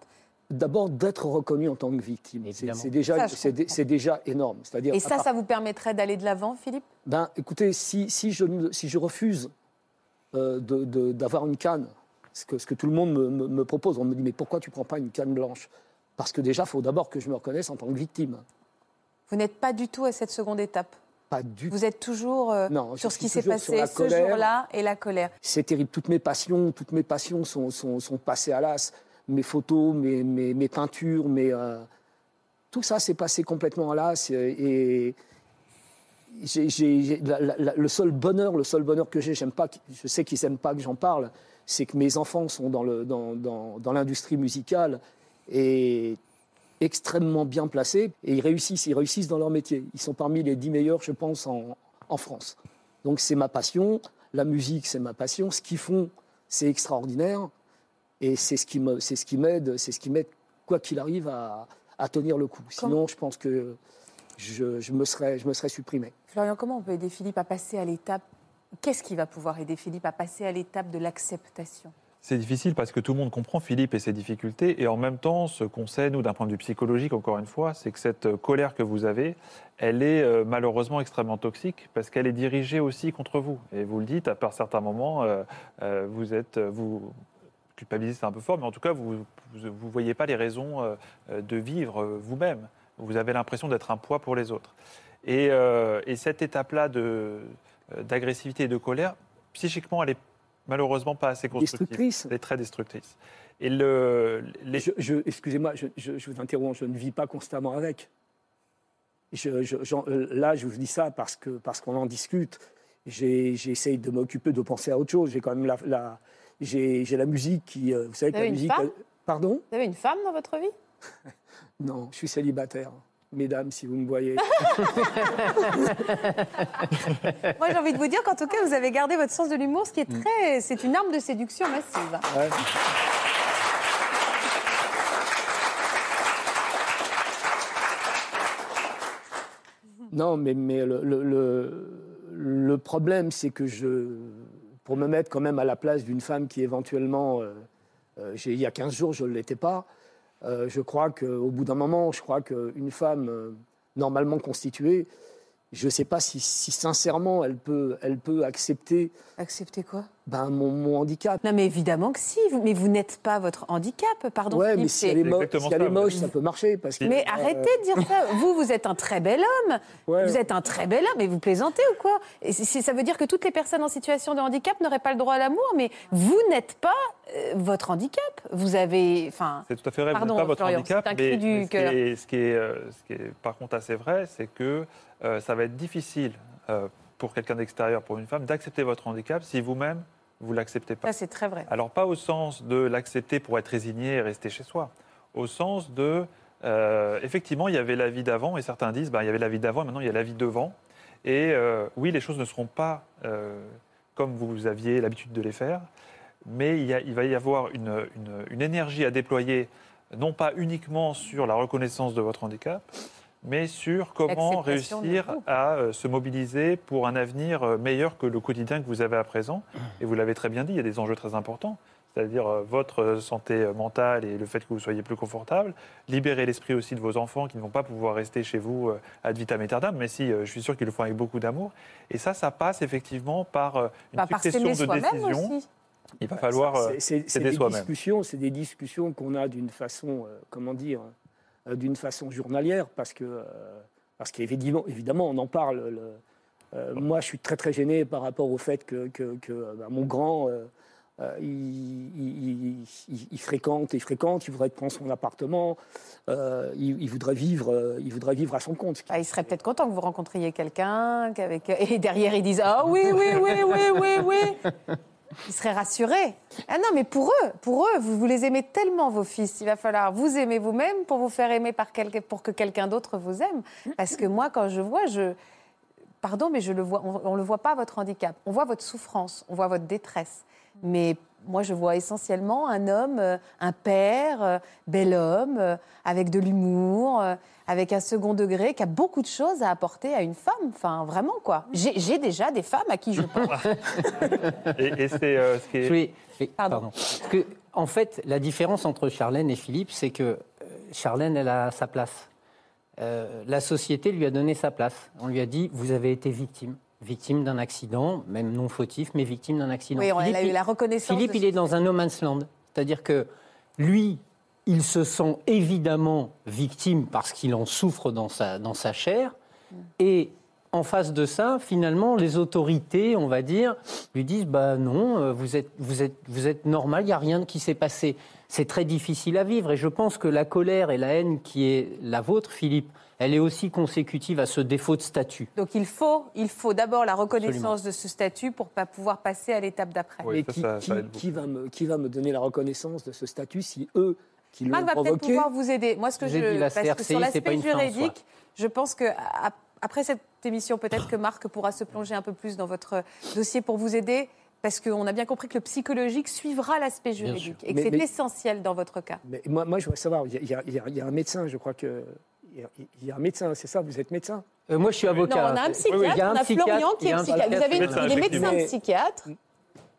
D'abord d'être reconnu en tant que victime. C'est déjà, c'est énorme. C'est-à-dire, Et à ça, part- ça vous permettrait d'aller de l'avant, Philippe? Ben, écoutez, si, si, je, ne- si je refuse euh, de- de- d'avoir une canne, ce que, ce que tout le monde me, me- me propose, on me dit mais pourquoi tu prends pas une canne blanche? Parce que déjà, il faut d'abord que je me reconnaisse en tant que victime. Vous n'êtes pas du tout à cette seconde étape. Pas du tout. Vous êtes toujours euh, Non, sur ce qui s'est passé ce colère. jour-là et la colère. C'est terrible. Toutes mes passions, toutes mes passions sont, sont, sont passées à l'as. Mes photos, mes, mes, mes peintures, mes, euh, tout ça s'est passé complètement à l'as. Et le seul bonheur, le seul bonheur que j'ai, j'aime pas, je sais qu'ils n'aiment pas que j'en parle, c'est que mes enfants sont dans le- dans, dans, dans l'industrie musicale et extrêmement bien placés et ils réussissent, ils réussissent dans leur métier. Ils sont parmi les dix meilleurs, je pense, en, en France. Donc c'est ma passion, la musique c'est ma passion, ce qu'ils font c'est extraordinaire et c'est ce qui me, c'est ce qui m'aide, c'est ce qui m'aide quoi qu'il arrive à, à tenir le coup. Sinon je pense que je, je me serais, je me serais supprimé. Florian, comment on peut aider Philippe à passer à l'étape? Qu'est-ce qui va pouvoir aider Philippe à passer à l'étape de l'acceptation? C'est difficile parce que tout le monde comprend Philippe et ses difficultés. Et en même temps, ce qu'on sait, nous, d'un point de vue psychologique, encore une fois, c'est que cette colère que vous avez, elle est euh, malheureusement extrêmement toxique parce qu'elle est dirigée aussi contre vous. Et vous le dites, à part certains moments, euh, euh, vous êtes. Vous, culpabiliser, c'est un peu fort, mais en tout cas, vous ne voyez pas les raisons euh, de vivre euh, vous-même. Vous avez l'impression d'être un poids pour les autres. Et, euh, et cette étape-là d'agressivité et de colère, psychiquement, elle est malheureusement pas assez constructive. Destructrice. Elle est très destructrice. Et le, les, Je, je- excusez-moi, je, vous interromps, je ne vis pas constamment avec. Là, je vous dis ça parce que parce qu'on en discute. J'essaye de m'occuper, de penser à autre chose. J'ai quand même la, la- j'ai la musique qui, euh, vous savez, que Vous la musique. femme? elle- Pardon? Vous avez une femme dans votre vie? Non, je suis célibataire. Mesdames, si vous me voyez. Moi, j'ai envie de vous dire qu'en tout cas, vous avez gardé votre sens de l'humour, ce qui est très. C'est une arme de séduction massive. Ouais. Non, mais, mais le, le- le- le problème, c'est que je, pour me mettre quand même à la place d'une femme qui éventuellement, euh, euh, il y a 15 jours, je ne l'étais pas, euh, je crois qu'au bout d'un moment, je crois qu'une femme normalement constituée, je ne sais pas si, si sincèrement elle peut, elle peut accepter Acceptez quoi? Ben, mon, mon handicap. Non, mais évidemment que si. Mais vous n'êtes pas votre handicap, pardon. ouais, Philippe, mais si c'est- elle est, mo- exactement si elle est moche, ça peut marcher. Parce que, Mais euh, arrêtez de dire ça. Vous, vous êtes un très bel homme. ouais. Vous êtes un très bel homme. Mais vous plaisantez ou quoi? Et Ça veut dire que toutes les personnes en situation de handicap n'auraient pas le droit à l'amour. Mais vous n'êtes pas euh, votre handicap. Vous avez. Enfin. C'est tout à fait vrai, Pardon, vous n'êtes pas votre Florian, handicap. c'est un cri mais, du mais ce, qui cœur. est, ce, qui est, euh, ce qui est par contre assez vrai, c'est que euh, ça va être difficile euh, pour quelqu'un d'extérieur, pour une femme, d'accepter votre handicap si vous-même, vous ne l'acceptez pas. Ça, c'est très vrai. Alors pas au sens de l'accepter pour être résigné et rester chez soi, au sens de, euh, effectivement, il y avait la vie d'avant, et certains disent, ben, il y avait la vie d'avant, maintenant il y a la vie devant. Et oui, les choses ne seront pas comme vous aviez l'habitude de les faire, mais il, y a- il va y avoir une, une- une énergie à déployer, non pas uniquement sur la reconnaissance de votre handicap, mais sur comment réussir à euh, se mobiliser pour un avenir euh, meilleur que le quotidien que vous avez à présent. Et vous l'avez très bien dit, il y a des enjeux très importants, c'est-à-dire euh, votre santé mentale et le fait que vous soyez plus confortable, libérer l'esprit aussi de vos enfants qui ne vont pas pouvoir rester chez vous euh, ad vitam aeternam, mais si, euh, je suis sûr qu'ils le font avec beaucoup d'amour. Et ça, ça passe effectivement par euh, une Bah, succession de décisions. aussi. Il va falloir C'est- c'est- c'est s'aider des soi-même. discussions, c'est des discussions qu'on a d'une façon, euh, comment dire, euh, d'une façon journalière, parce que, euh, parce qu'évidemment, évidemment, on en parle. le- euh, moi, je suis très très gêné par rapport au fait que, que- euh, bah, mon grand, euh, euh, il, fréquente, il fréquente, il voudrait prendre son appartement, euh, il, voudrait vivre, euh, il voudrait vivre à son compte. Ah, il serait peut-être content que vous rencontriez quelqu'un, qu'avec... et derrière ils disent Ah oui, oui, oui, oui, oui, oui. Ils seraient rassurés. Ah non, mais pour eux, pour eux, vous, les aimez tellement, vos fils. Il va falloir vous aimer vous-même pour vous faire aimer par pour que quelqu'un d'autre vous aime. Parce que moi, quand je vois, je. Pardon, mais je le vois, on ne le voit pas, votre handicap. On voit votre souffrance, on voit votre détresse. Mais moi, je vois essentiellement un homme, euh, un père, euh, bel homme, euh, avec de l'humour, avec un second degré, qui a beaucoup de choses à apporter à une femme. Enfin, vraiment, quoi. J'ai j'ai déjà des femmes à qui je pense. Et, et c'est euh, ce qui est- oui, Pardon. pardon. Parce que, en fait, la différence entre Charlène et Philippe, c'est que Charlène, elle a sa place. Euh, la société lui a donné sa place. On lui a dit, vous avez été victime. Victime d'un accident, même non fautif, mais victime d'un accident. Oui, on- Philippe, a eu il- la reconnaissance. Philippe, il est dans un no man's land. C'est-à-dire que lui, il se sent évidemment victime parce qu'il en souffre dans sa, dans sa chair. Et en face de ça, finalement, les autorités, on va dire, lui disent bah non, euh, vous êtes, vous êtes, vous êtes normal, il n'y a rien qui s'est passé. C'est très difficile à vivre. Et je pense que la colère et la haine qui est la vôtre, Philippe, elle est aussi consécutive à ce défaut de statut. Donc il faut, il faut d'abord la reconnaissance Absolument. de ce statut pour pas pouvoir passer à l'étape d'après. Oui, Mais ça, qui, ça- qui- ça aide qui va me, qui va me donner la reconnaissance de ce statut si eux, qui l'ont Marc va peut-être provoqué, pouvoir vous aider. Moi, ce que je, dit la parce que sur l'aspect fin juridique, je pense que à- après cette émission, peut-être que Marc pourra se plonger un peu plus dans votre dossier pour vous aider, parce qu'on a bien compris que le psychologique suivra l'aspect juridique et que c'est essentiel dans votre cas. Mais moi, moi, je voudrais savoir, il y, a- il y a- il y a- il y a un médecin, je crois que. Il y a- un médecin, c'est ça, vous êtes médecin Euh, moi, je suis avocat. Non, on a un psychiatre, oui, il y a un on a psychiatre, Florian qui est psychiatre. Vous avez, psychiatre. il est médecin Mais- psychiatre.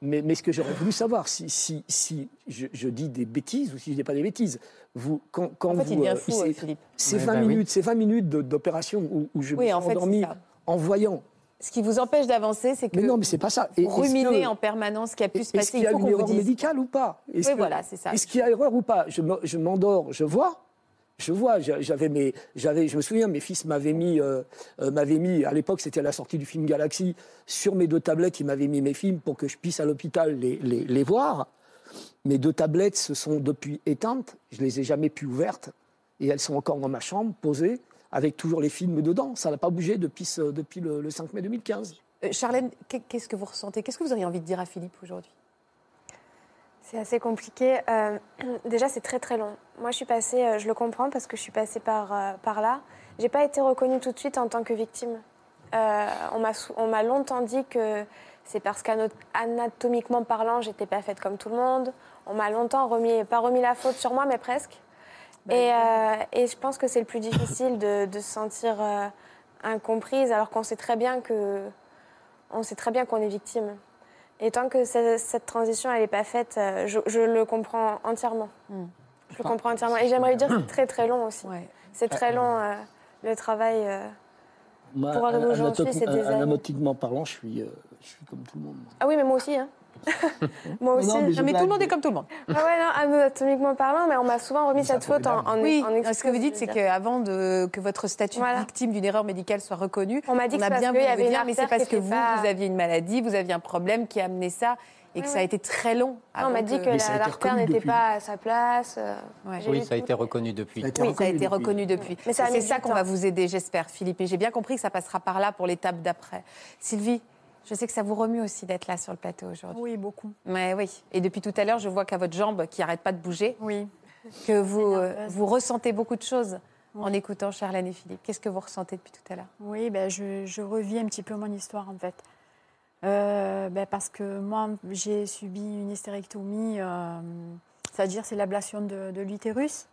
mais, mais ce que j'aurais voulu savoir, si, si, si je, je dis des bêtises ou si je dis pas des bêtises, vous, quand, quand En fait, vous. il euh, fou, c'est- euh, Philippe. C'est Ouais, 20 bah oui. minutes, c'est 20 minutes de- d'opération où, où je Oui, me en suis fait, c'est endormi en voyant. Ce qui vous empêche d'avancer, c'est que Mais non, mais c'est pas ça. Et vous est-ce ruminez que- en permanence ce qui a pu se Est-ce passer. qu'il y a une erreur médicale ou pas? Est-ce Oui, que- voilà, c'est ça. Est-ce qu'il y a erreur ou pas? Je me- je m'endors, je vois. Je vois, j'a- j'avais mes, j'avais, je me souviens, mes fils m'avaient mis, euh, euh, mis, à l'époque c'était la sortie du film Galaxy, sur mes deux tablettes, ils m'avaient mis mes films pour que je puisse à l'hôpital les, les, voir. Mes deux tablettes se sont depuis éteintes, je les ai jamais pu ouvertes, et elles sont encore dans ma chambre, posées, avec toujours les films dedans. Ça n'a pas bougé depuis, depuis le, le 5 mai 2015. Euh, Charlène, qu'est- qu'est-ce que vous ressentez? Qu'est-ce que vous auriez envie de dire à Philippe aujourd'hui? C'est assez compliqué. Euh, déjà, c'est très très long. Moi, je suis passée, euh, je le comprends parce que je suis passée par, euh, par là. J'ai pas été reconnue tout de suite en tant que victime. Euh, on m'a longtemps dit que c'est parce qu'anatomiquement parlant, j'étais pas faite comme tout le monde. On m'a longtemps remis, pas remis la faute sur moi, mais presque. Bah, et, et je pense que c'est le plus difficile de, de se sentir incomprise, alors qu'on sait très bien que, on sait très bien qu'on est victime. Et tant que ce- cette transition elle n'est pas faite, euh, je, je le comprends entièrement. Hmm. Je le comprends entièrement. Et j'aimerais dire que c'est très très long aussi. Ouais. C'est très long euh, le travail. euh. Moi, Pour arriver suis, c'est des années. anatomiquement parlant, je suis, euh, je suis comme tout le monde. Ah oui, mais moi aussi. Hein. Moi aussi. Non, mais je Non, mais tout le monde est comme tout le monde. Ah ouais, non, anatomiquement parlant, mais on m'a souvent remis cette faute en, en, Oui, en ce que vous dites, c'est qu'avant de, que votre statut Voilà. de victime d'une erreur médicale soit reconnu, On m'a dit on que a c'est bien parce qu'il y voulu avait une mais c'est parce que vous, pas- vous aviez une maladie, vous aviez un problème qui a amené ça, et que Ouais, ça a été très long. Non, on m'a dit que l'artère n'était pas à sa place. euh, Ouais. Oui, ça a été reconnu depuis. Ça a été Oui, ça a reconnu été depuis. reconnu depuis. Mais c'est ça qu'on va vous aider, j'espère, Philippe. Et j'ai bien compris que ça passera par là pour l'étape d'après. Sylvie, je sais que ça vous remue aussi d'être là sur le plateau aujourd'hui. Oui, beaucoup. Mais oui. Et depuis tout à l'heure, je vois qu'à votre jambe qui n'arrête pas de bouger, Oui. que vous, euh, vous ressentez beaucoup de choses en écoutant Charlène et Philippe. Qu'est-ce que vous ressentez depuis tout à l'heure? Oui, ben, je, je revis un petit peu mon histoire en fait. Euh, ben, Parce que moi, j'ai subi une hystérectomie, euh, c'est-à-dire c'est l'ablation de, de l'utérus.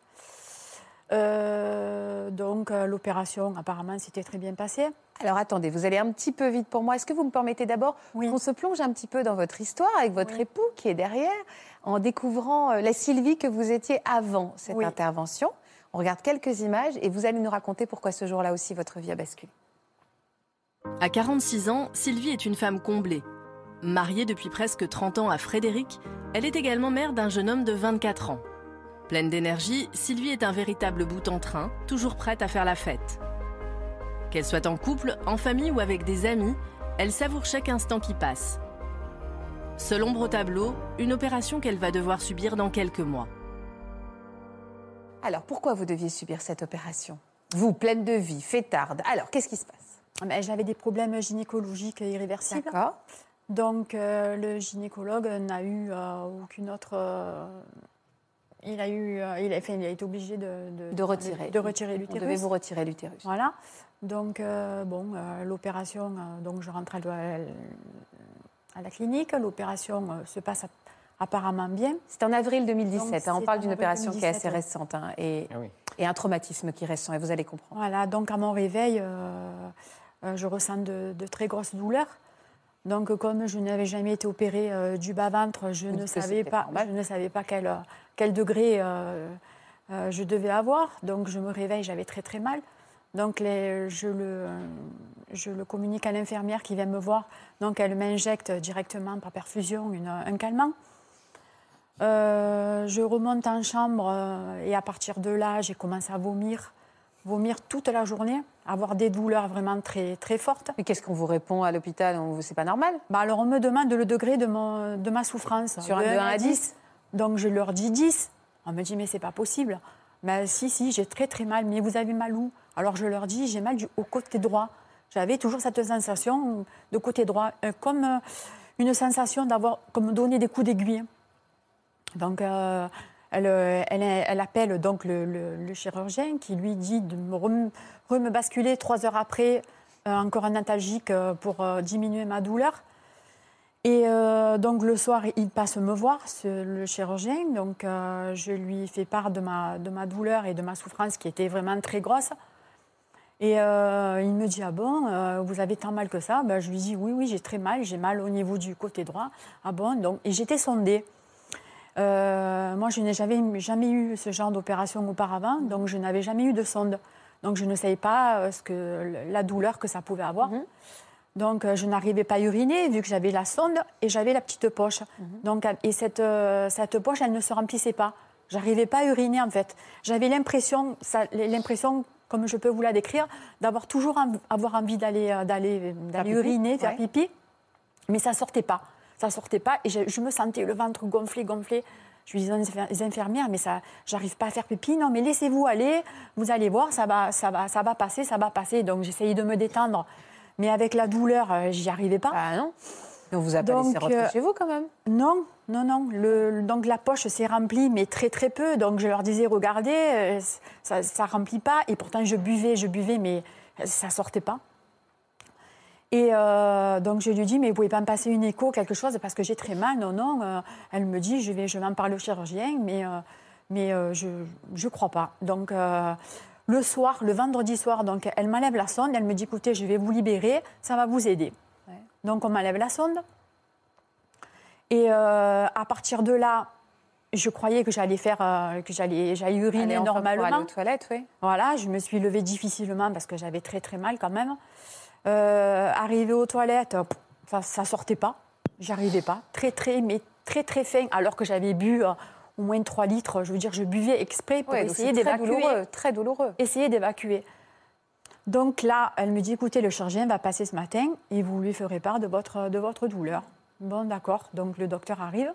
Euh, donc euh, l'opération, apparemment, s'était très bien passée. Alors attendez, vous allez un petit peu vite pour moi. Est-ce que vous me permettez d'abord Oui. qu'on se plonge un petit peu dans votre histoire avec votre époux qui est derrière, en découvrant euh, la Sylvie que vous étiez avant cette Oui. intervention On regarde quelques images et vous allez nous raconter pourquoi ce jour-là aussi votre vie a basculé. À 46 ans, Sylvie est une femme comblée. Mariée depuis presque 30 ans à Frédéric, elle est également mère d'un jeune homme de 24 ans. Pleine d'énergie, Sylvie est un véritable bout en train, toujours prête à faire la fête. Qu'elle soit en couple, en famille ou avec des amis, elle savoure chaque instant qui passe. Seule ombre au tableau, une opération qu'elle va devoir subir dans quelques mois. Alors pourquoi vous deviez subir cette opération? Vous, pleine de vie, fêtarde. Alors qu'est-ce qui se passe? Ben, J'avais des problèmes gynécologiques irréversibles. D'accord. Donc euh, le gynécologue n'a eu euh, aucune autre. euh, il a eu, euh, il a, enfin, il a été obligé de, De retirer. de retirer On l'utérus. devait vous retirer l'utérus. Voilà. Donc euh, bon, euh, l'opération. euh, donc je rentre à, à la clinique. L'opération euh, se passe app- apparemment bien. C'est en avril 2017. Donc, hein, on parle d'une opération qui est assez 2017, oui. récente hein, et, Ah oui. et un traumatisme qui est récent. Et vous allez comprendre. Voilà. Donc à mon réveil, euh, euh, je ressens de, de très grosses douleurs. Donc, comme je n'avais jamais été opérée euh, du bas-ventre, je, ne savais pas, je ne savais pas quel, euh, quel degré euh, euh, je devais avoir. Donc, je me réveille, j'avais très très mal. Donc, les- je, le, je le communique à l'infirmière qui vient me voir. Donc, elle m'injecte directement par perfusion une- un calmant. Je remonte en chambre et à partir de là, j'ai commencé à vomir, vomir toute la journée, avoir des douleurs vraiment très, très fortes. Mais qu'est-ce qu'on vous répond à l'hôpital? On- C'est pas normal? Bah alors on me demande le degré de, mon, de ma souffrance. Sur un de 1 à 10 Donc je leur dis 10. On me dit mais c'est pas possible. Mais si, si, j'ai très très mal. Mais vous avez mal où? Alors je leur dis j'ai mal du, au côté droit. J'avais toujours cette sensation de côté droit, euh, comme euh, une sensation d'avoir comme donné des coups d'aiguille. Donc euh, elle, euh, elle, elle appelle donc le, chirurgien qui lui dit de me basculer trois heures après euh, encore un antalgique euh, pour diminuer ma douleur. Et donc le soir, il passe me voir, le chirurgien. Donc je lui fais part de ma, douleur et de ma souffrance qui était vraiment très grosse. Et il me dit Ah bon, vous avez tant mal que ça ben, Je lui dis Oui, oui, j'ai très mal, j'ai mal au niveau du côté droit. Ah bon donc, Et j'étais sondée. Euh, moi, je n'ai jamais, jamais eu ce genre d'opération auparavant, donc je n'avais jamais eu de sonde. Donc je ne savais pas euh, ce que, la douleur que ça pouvait avoir. Donc euh, je n'arrivais pas à uriner vu que j'avais la sonde et j'avais la petite poche. Donc, euh, et cette, cette poche, elle ne se remplissait pas. J'arrivais pas à uriner en fait. J'avais l'impression, l'impression, comme je peux vous la décrire, d'avoir toujours env- avoir envie d'aller d'aller uriner, faire ouais. pipi, mais ça sortait pas. Ça sortait pas et je, je me sentais le ventre gonflé, gonflé. Je lui disais aux infir- aux infirmières, mais ça, j'arrive pas à faire pipi. Non, mais laissez-vous aller. Vous allez voir, ça va, ça va, ça va passer, ça va passer. Donc j'essayais de me détendre, mais avec la douleur, euh, j'y arrivais pas. Ah non on vous a pas Donc, laissé rentrer euh, chez vous quand même Non, non, non. Le, donc la poche s'est remplie, mais très très peu. Donc je leur disais, regardez, euh, ça, ça remplit pas. Et pourtant je buvais, je buvais, mais ça sortait pas. Et euh, donc je lui dis, mais vous pouvez pas me passer une écho, quelque chose, parce que j'ai très mal. Non, non. euh, elle me dit, je vais, je vais en parler au chirurgien, mais, euh, mais je je crois pas. Donc le soir, le vendredi soir, donc elle m'enlève la sonde. Elle me dit, écoutez, je vais vous libérer, ça va vous aider. Donc on m'enlève la sonde. Et à partir de là, je croyais que j'allais faire, que j'allais, j'allais uriner enfin, pour aller normalement. aux toilettes, oui. Voilà, je me suis levée difficilement parce que j'avais très très mal quand même. Euh, arrivée aux toilettes, ça, ça sortait pas. J'arrivais pas. Très très, mais très très fin. Alors que j'avais bu euh, au moins 3 litres. Je veux dire, je buvais exprès pour Ouais, essayer c'est très d'évacuer. douloureux, très douloureux. Essayer d'évacuer. Donc là, elle me dit, écoutez, le chirurgien va passer ce matin et vous lui ferez part de votre, de votre douleur. Bon, d'accord. Donc le docteur arrive.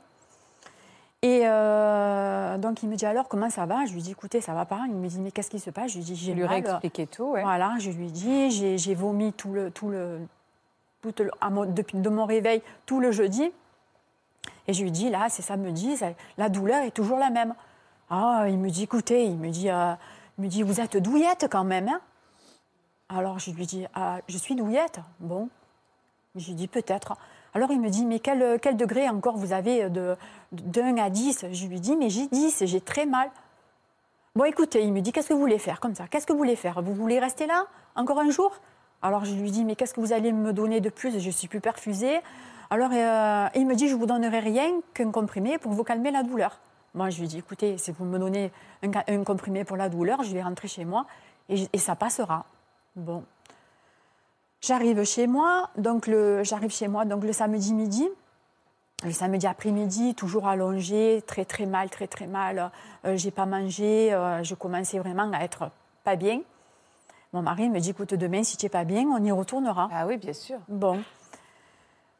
Et euh, donc il me dit alors comment ça va? Je lui dis écoutez ça va pas. Il me dit mais qu'est-ce qui se passe? Je lui dis j'ai lui réexpliqué tout, ouais. Voilà, je lui dis j'ai j'ai vomi tout le tout le, tout le- à mon- depuis de mon réveil tout le jeudi. Et je lui dis là c'est samedi, ça- la douleur est toujours la même. Ah il me dit écoutez il me dit euh, il me dit vous êtes douillette quand même. hein? Alors je lui dis ah, je suis douillette. Bon, je lui dis peut-être. Alors il me dit, mais quel, quel degré encore vous avez de, de 1 à 10 Je lui dis, mais j'ai 10 et j'ai très mal. Bon, écoutez, il me dit, qu'est-ce que vous voulez faire comme ça? Qu'est-ce que vous voulez faire? Vous voulez rester là encore un jour? Alors je lui dis, mais qu'est-ce que vous allez me donner de plus? Je suis plus perfusée. Alors euh, il me dit, je vous donnerai rien qu'un comprimé pour vous calmer la douleur. Moi, je lui dis, écoutez, si vous me donnez un, comprimé pour la douleur, je vais rentrer chez moi et, et ça passera. Bon. J'arrive chez moi, donc le, j'arrive chez moi donc le samedi midi. Le samedi après-midi, toujours allongée, très très mal, très très mal. Euh, j'ai pas mangé, euh, je commençais vraiment à être pas bien. Mon mari me dit, écoute, demain, si tu n'es pas bien, on y retournera. Ah oui, bien sûr. Bon.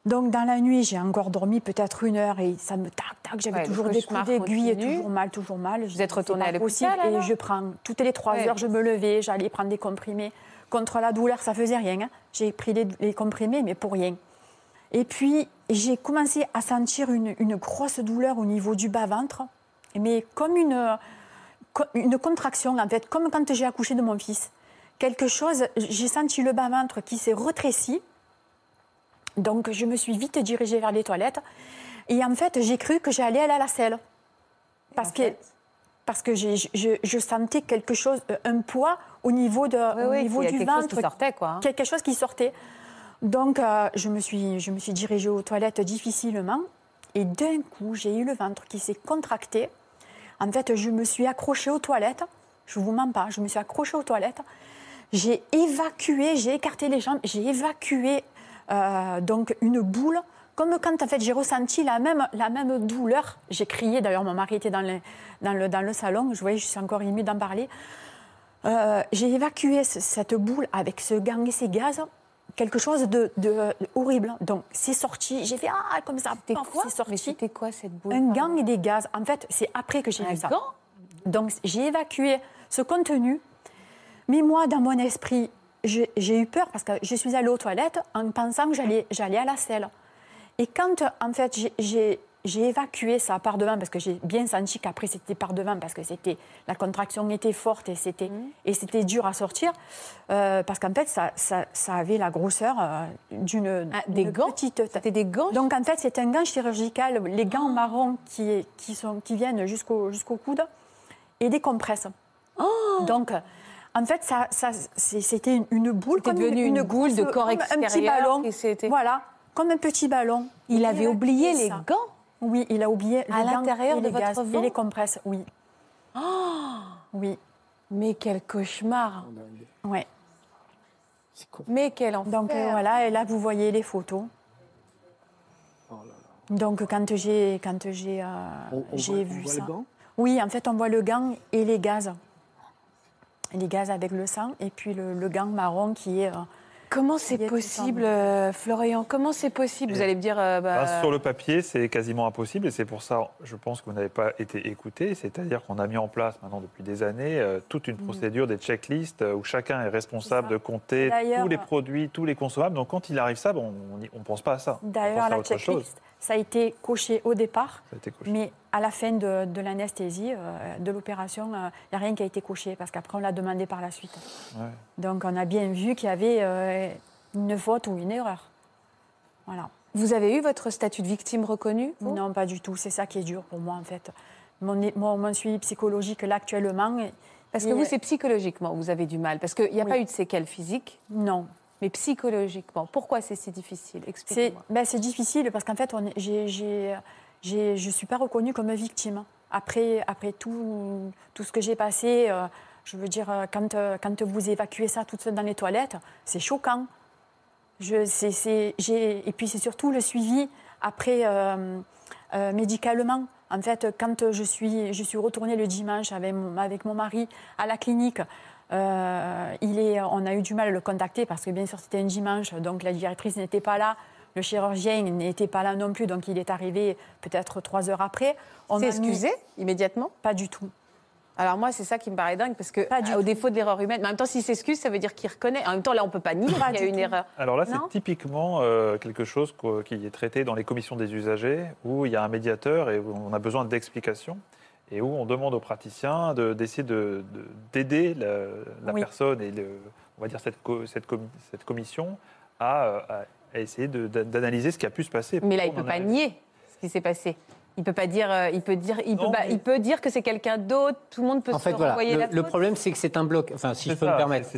Donc, dans la nuit, j'ai encore dormi peut-être une heure et ça me tac, tac. J'avais Ouais, toujours des coups d'aiguille toujours mal, toujours mal. Vous êtes retournée à l'hôpital. Et je prends, toutes les trois Ouais. heures, je me levais, j'allais prendre des comprimés. Contre la douleur, ça faisait rien. hein. J'ai pris les, les comprimés, mais pour rien. Et puis, j'ai commencé à sentir une, une grosse douleur au niveau du bas-ventre, mais comme une, une contraction, en fait, comme quand j'ai accouché de mon fils. Quelque chose, j'ai senti le bas-ventre qui s'est retréci. Donc, je me suis vite dirigée vers les toilettes. Et en fait, j'ai cru que j'allais aller à la selle. Parce que, parce que je, je sentais quelque chose, euh, un poids au niveau, de, Oui, au du quelque chose ventre qui sortait, quoi. quelque chose qui sortait. Donc, euh, je, me suis, je me suis dirigée aux toilettes difficilement. Et d'un coup, j'ai eu le ventre qui s'est contracté. En fait, je me suis accrochée aux toilettes. Je ne vous mens pas, je me suis accrochée aux toilettes. J'ai évacué, j'ai écarté les jambes, j'ai évacué euh, donc une boule. Comme quand en fait j'ai ressenti la même, la même douleur. J'ai crié, d'ailleurs mon mari était dans le, dans le, dans le salon, je voyais, je suis encore émue d'en parler. Euh, j'ai évacué ce- cette boule avec ce gang et ces gaz, quelque chose de, de- de horrible. Donc c'est sorti, j'ai fait ah comme ça, C'était quoi c'est sorti. Mais c'était quoi cette boule? Un gang et des gaz. En fait, c'est après que j'ai vu ça. Donc j'ai évacué ce contenu. Mais moi, dans mon esprit, j'ai eu peur parce que je suis allée aux toilettes en pensant que j'allais j'allais à la selle. Et quand, en fait, j'ai- j'ai évacué ça par devant, parce que j'ai bien senti qu'après c'était par devant, parce que c'était la contraction était forte et c'était et c'était dur à sortir, euh, parce qu'en fait, ça, ça, ça avait la grosseur euh, d'une Ah, des gants petite C'était des gants donc en fait, c'est un gant chirurgical, les gants marrons qui, qui, sont, qui viennent jusqu'au jusqu'au coude et des compresses. Oh Donc en fait, ça, c'était une, une boule comme devenu une boule de corps comme un petit extérieur ballon. Voilà, comme un petit ballon. Il avait oublié les ça. gants Oui, il a oublié À l'intérieur et de les votre gaz ventre et les compresses. Oui. Oui, Mais quel cauchemar ouais. C'est con. Mais quel enfer Donc euh, voilà, et là vous voyez les photos. Oh là là. Donc quand j'ai quand j'ai euh, j'ai voit, on vu voit ça. le gant? Oui, en fait, on voit le gant et les gaz. Les gaz avec le sang et puis le, le gant marron qui est. euh, Comment Il c'est possible, euh, Florian? Comment c'est possible? Vous allez me dire. euh, bah, Bah, sur le papier, c'est quasiment impossible et c'est pour ça, je pense que vous n'avez pas été écouté. C'est-à-dire qu'on a mis en place maintenant depuis des années euh, toute une procédure, des checklists euh, où chacun est responsable Mm. De compter tous les produits, tous les consommables. Donc quand il arrive ça, bon, on ne pense pas à ça. D'ailleurs, la autre chose. Ça a été coché au départ, Ça a été coché. mais à la fin de, de l'anesthésie, euh, de l'opération, il n'y a rien qui a été coché parce qu'après, on l'a demandé par la suite. Ouais. Donc, on a bien vu qu'il y avait euh, une faute ou une erreur. Voilà. Vous avez eu votre statut de victime reconnu Non, pas du tout. C'est ça qui est dur pour moi, en fait. Mon, mon, mon suivi psychologique, là, actuellement, Parce que il vous, est- c'est psychologiquement, vous avez du mal. Parce qu'il n'y a Oui. pas eu de séquelles physiques, non. Mais psychologiquement. Pourquoi c'est si difficile? C'est Expliquez-moi. ben, c'est difficile parce qu'en fait, on je ne suis pas reconnue comme victime. Après, après tout, tout ce que j'ai passé, euh, je veux dire, euh, quand, euh, quand vous évacuez ça toute seule dans les toilettes, c'est choquant. Je, et puis c'est surtout le suivi après euh, euh, médicalement. En fait, quand je suis, je suis retournée le dimanche avec mon, avec mon mari à la clinique, euh, il est, on a eu du mal à le contacter parce que bien sûr c'était un dimanche, donc la directrice n'était pas là, le chirurgien n'était pas là non plus, donc il est arrivé peut-être trois heures après. On mis- excusé immédiatement? Pas du tout. Alors moi, c'est ça qui me paraît dingue, parce que Pas du au tout. défaut de l'erreur humaine, mais en même temps, s'il s'excuse, ça veut dire qu'il reconnaît. En même temps, là, on peut pas nier qu'il y a une tout. erreur. Alors là, c'est typiquement euh, quelque chose qui est traité dans les commissions des usagers, où il y a un médiateur et où on a besoin d'explications, et où on demande aux praticiens de- d'essayer de- de- d'aider la, Oui. personne et le- on va dire cette, co- cette, com- cette commission à, euh, à essayer d'analyser ce qui a pu se passer. Mais là, il On peut pas nier ce qui s'est passé. Il peut pas dire, euh, il peut dire, il peut, Non, pas- mais- il peut dire que c'est quelqu'un d'autre. Tout le monde peut En se fait, voilà. Le, la le problème, c'est que c'est un bloc. Enfin, si je peux ça, me permettre.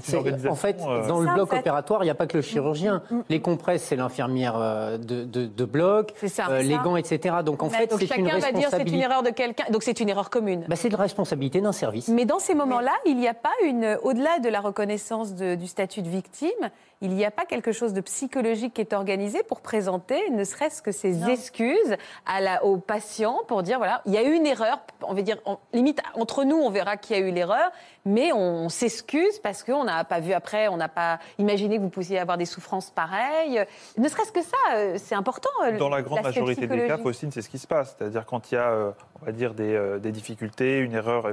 en fait, euh, dans le Ça, en bloc fait. opératoire, il n'y a pas que le chirurgien. Les compresses, c'est l'infirmière euh, de, de- de bloc. C'est ça. euh, les gants, etc. Donc, en Mais fait, c'est une chacun va dire c'est une responsabilité. erreur de quelqu'un. Donc c'est une erreur commune. Bah, c'est la responsabilité d'un service. Mais dans ces moments-là, il n'y a pas une, au-delà de la reconnaissance de- du statut de victime, il n'y a pas quelque chose de psychologique qui est organisé pour présenter, ne serait-ce que ces excuses à la, aux patients pour dire voilà, il y a eu une erreur. On va dire, en- limite entre nous, on verra qui a eu l'erreur, mais on, s'excuse parce qu'on n'a pas vu après, on n'a pas imaginé que vous pouviez avoir des souffrances pareilles. Ne serait-ce que ça, euh, c'est important. euh, Dans la grande majorité des cas. Faustine, c'est ce qui se passe. C'est-à-dire quand il y a, euh, on va dire, des, des difficultés, une erreur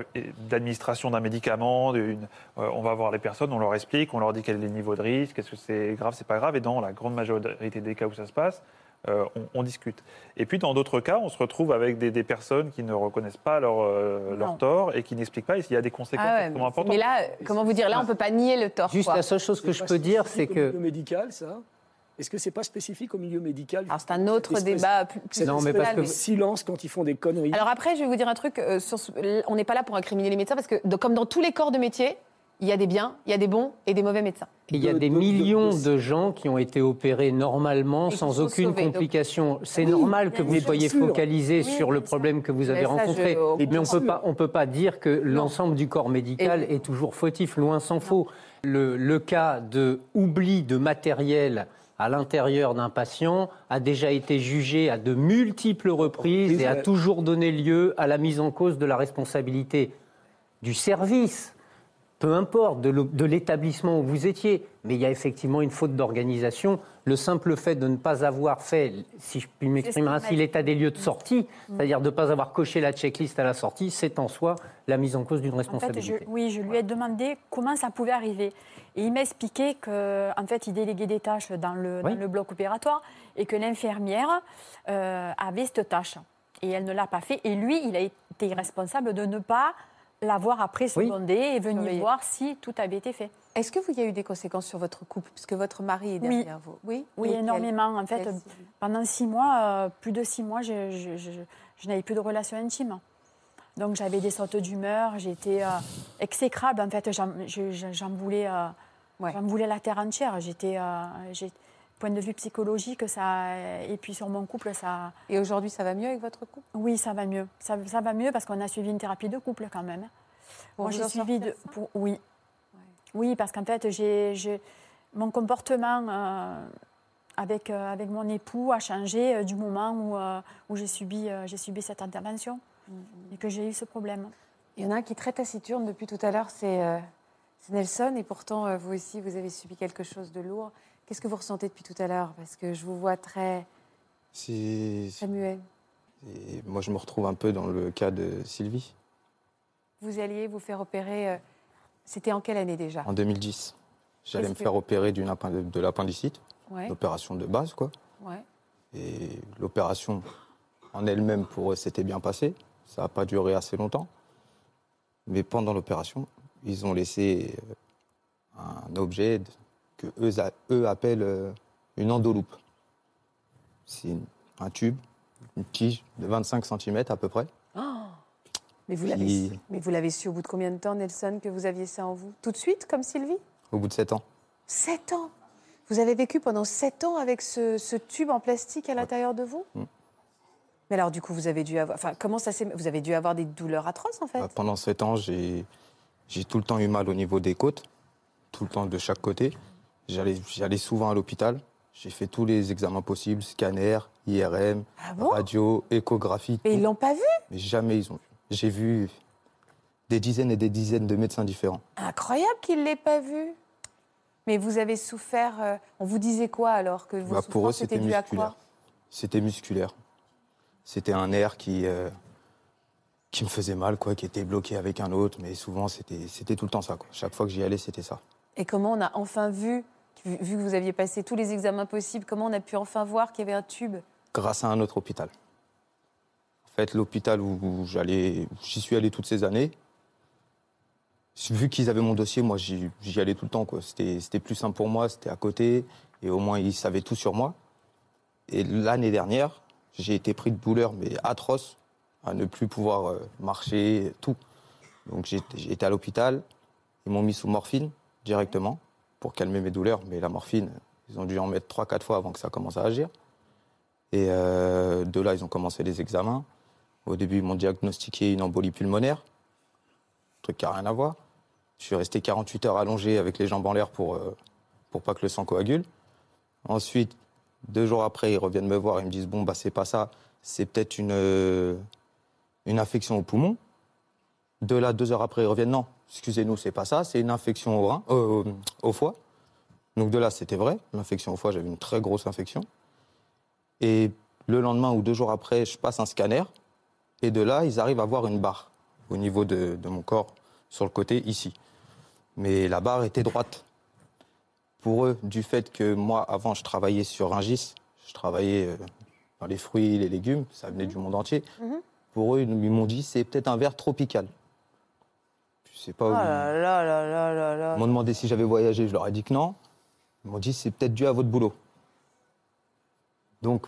d'administration d'un médicament, on va voir les personnes, on leur explique, on leur dit quel est le niveau de risque, est-ce que c'est grave, c'est pas grave. Et dans la grande majorité des cas où ça se passe, euh, on, on discute. Et puis dans d'autres cas, on se retrouve avec des, des personnes qui ne reconnaissent pas leur, euh, leur tort et qui n'expliquent pas. Et s'il y a des conséquences Ah ouais, extrêmement mais, importantes. mais là, comment vous dire, là, on peut pas nier le tort. Juste quoi. la seule chose que je peux dire, c'est que. milieu médical, ça? Est-ce que c'est pas spécifique au milieu médical Alors c'est un autre Espèce- débat plus, Non, mais parce que- silence quand ils font des conneries? Alors après, je vais vous dire un truc. euh, sur ce- on n'est pas là pour incriminer les médecins parce que, comme dans tous les corps de métier, il y a des biens, il y a des bons et des mauvais médecins. Il y a de- des de- de- millions de- de gens qui ont été opérés normalement, sans aucune complication. C'est Oui, normal que vous soyez focalisé Oui, sur le problème que vous avez Mais ça, rencontré. je- Mais on bien peut pas, on peut pas dire que l'ensemble du corps médical est toujours fautif, loin s'en faut. Le, le cas de oubli de matériel à l'intérieur d'un patient a déjà été jugé à de multiples reprises et a toujours donné lieu à la mise en cause de la responsabilité du service, peu importe, de l'établissement où vous étiez. Mais il y a effectivement une faute d'organisation. Le simple fait de ne pas avoir fait, si je puis m'exprimer ainsi, l'état des lieux de sortie, c'est-à-dire de ne pas avoir coché la checklist à la sortie, c'est en soi la mise en cause d'une En fait, je, responsabilité. oui, je lui ai demandé comment ça pouvait arriver. Et il m'a expliqué qu'en en fait, il déléguait des tâches dans le, Oui. dans le bloc opératoire et que l'infirmière euh, avait cette tâche. Et elle ne l'a pas fait. Et lui, il a été responsable de ne pas l'avoir après Oui. secondé et venir Surveiller. voir si tout avait été fait. Est-ce que vous y a eu des conséquences sur votre couple? Puisque votre mari est Oui. derrière vous Oui, Oui, énormément. En fait, pendant six mois, euh, plus de six mois, je, je- je- je n'avais plus de relations intimes. Donc j'avais des sautes d'humeur, j'étais euh, exécrable. En fait, j'en je- je- j'en voulais, euh, Ouais. j'en voulais la terre entière. J'étais, euh, point de vue psychologique, ça, et puis sur mon couple, ça, Et aujourd'hui, ça va mieux avec votre couple? Oui, ça va mieux. Ça, ça va mieux parce qu'on a suivi une thérapie de couple quand même. Pour Moi, j'ai suivi de, pour- oui, oui, parce qu'en fait, j'ai, j'ai- mon comportement euh, avec euh, avec mon époux a changé euh, du moment où où j'ai subi j'ai subi cette intervention et que j'ai eu ce problème. Il y en a un qui est très taciturne depuis tout à l'heure, c'est c'est Nelson. Et pourtant, vous aussi, vous avez subi quelque chose de lourd. Qu'est-ce que vous ressentez depuis tout à l'heure? Parce que je vous vois très, C'est- très muet. et moi, je me retrouve un peu dans le cas de Sylvie, Vous alliez vous faire opérer. euh, C'était en quelle année déjà? En 2010. J'allais me faire opérer de l'appendicite, Ouais, l'opération de base, quoi. ouais. Et l'opération en elle-même, pour eux, s'était bien passée. Ça n'a pas duré assez longtemps. Mais pendant l'opération, ils ont laissé euh, un objet que eux, appellent euh, une endoloupe. C'est un tube, une tige de 25 cm à peu près. Mais vous Qui- l'avez su. Mais vous l'avez su au bout de combien de temps, Nelson, que vous aviez ça en vous? Tout de suite, comme Sylvie? Au bout de 7 ans. Sept ans? Vous avez vécu pendant sept ans avec ce, ce tube en plastique à l'intérieur de vous? Mm. Mais alors, du coup, vous avez dû avoir. Enfin, comment ça s'est. Vous avez dû avoir des douleurs atroces, en fait? Bah, pendant 7 ans, j'ai tout le temps eu mal au niveau des côtes, tout le temps de chaque côté. J'allais souvent à l'hôpital. J'ai fait tous les examens possibles, scanner, IRM, Ah bon? radio, échographie. Mais tout. ils l'ont pas vu? Mais jamais ils ont vu. J'ai vu des dizaines et des dizaines de médecins différents. Incroyable qu'ils ne l'aient pas vu. Mais vous avez souffert. euh, on vous disait quoi alors que vos Bah, pour eux, c'était musculaire. C'était musculaire. C'était un nerf qui, euh, qui me faisait mal, quoi, qui était bloqué avec un autre. Mais souvent, c'était c'était tout le temps ça. Quoi. Chaque fois que j'y allais, c'était ça. Et comment on a enfin vu, vu que vous aviez passé tous les examens possibles, comment on a pu enfin voir qu'il y avait un tube? Grâce à un autre hôpital. En fait, l'hôpital où j'allais, j'y suis allé toutes ces années, vu qu'ils avaient mon dossier, moi j'y allais tout le temps. c'était plus simple pour moi, c'était à côté. Et au moins, ils savaient tout sur moi. Et l'année dernière, j'ai été pris de douleur, mais atroce, à ne plus pouvoir euh, marcher, tout. Donc j'ai j'ai été à l'hôpital. Ils m'ont mis sous morphine directement pour calmer mes douleurs. Mais la morphine, ils ont dû en mettre 3-4 fois avant que ça commence à agir. Et euh, de là, ils ont commencé les examens. Au début, ils m'ont diagnostiqué une embolie pulmonaire, truc qui n'a rien à voir. Je suis resté 48 heures allongé avec les jambes en l'air pour, euh, pour pas que le sang coagule. Ensuite, deux jours après, ils reviennent me voir et me disent Bon, bah, c'est pas ça, c'est peut-être une, euh, une infection au poumon. De là, deux heures après, ils reviennent Non, excusez-nous, c'est pas ça, c'est une infection au, rein, euh, au foie. Donc de là, c'était vrai. L'infection au foie, j'avais une très grosse infection. Et le lendemain ou deux jours après, je passe un scanner. Et de là, ils arrivent à voir une barre au niveau de, de mon corps, sur le côté, ici. Mais la barre était droite. Pour eux, du fait que moi, avant, je travaillais sur Ringis, je travaillais euh, dans les fruits, les légumes, ça venait du monde entier. Pour eux, ils m'ont dit, c'est peut-être un verre tropical. Sais pas. Oh où- là là là là là là. ils m'ont demandé si j'avais voyagé, je leur ai dit que non. Ils m'ont dit c'est peut-être dû à votre boulot. Donc,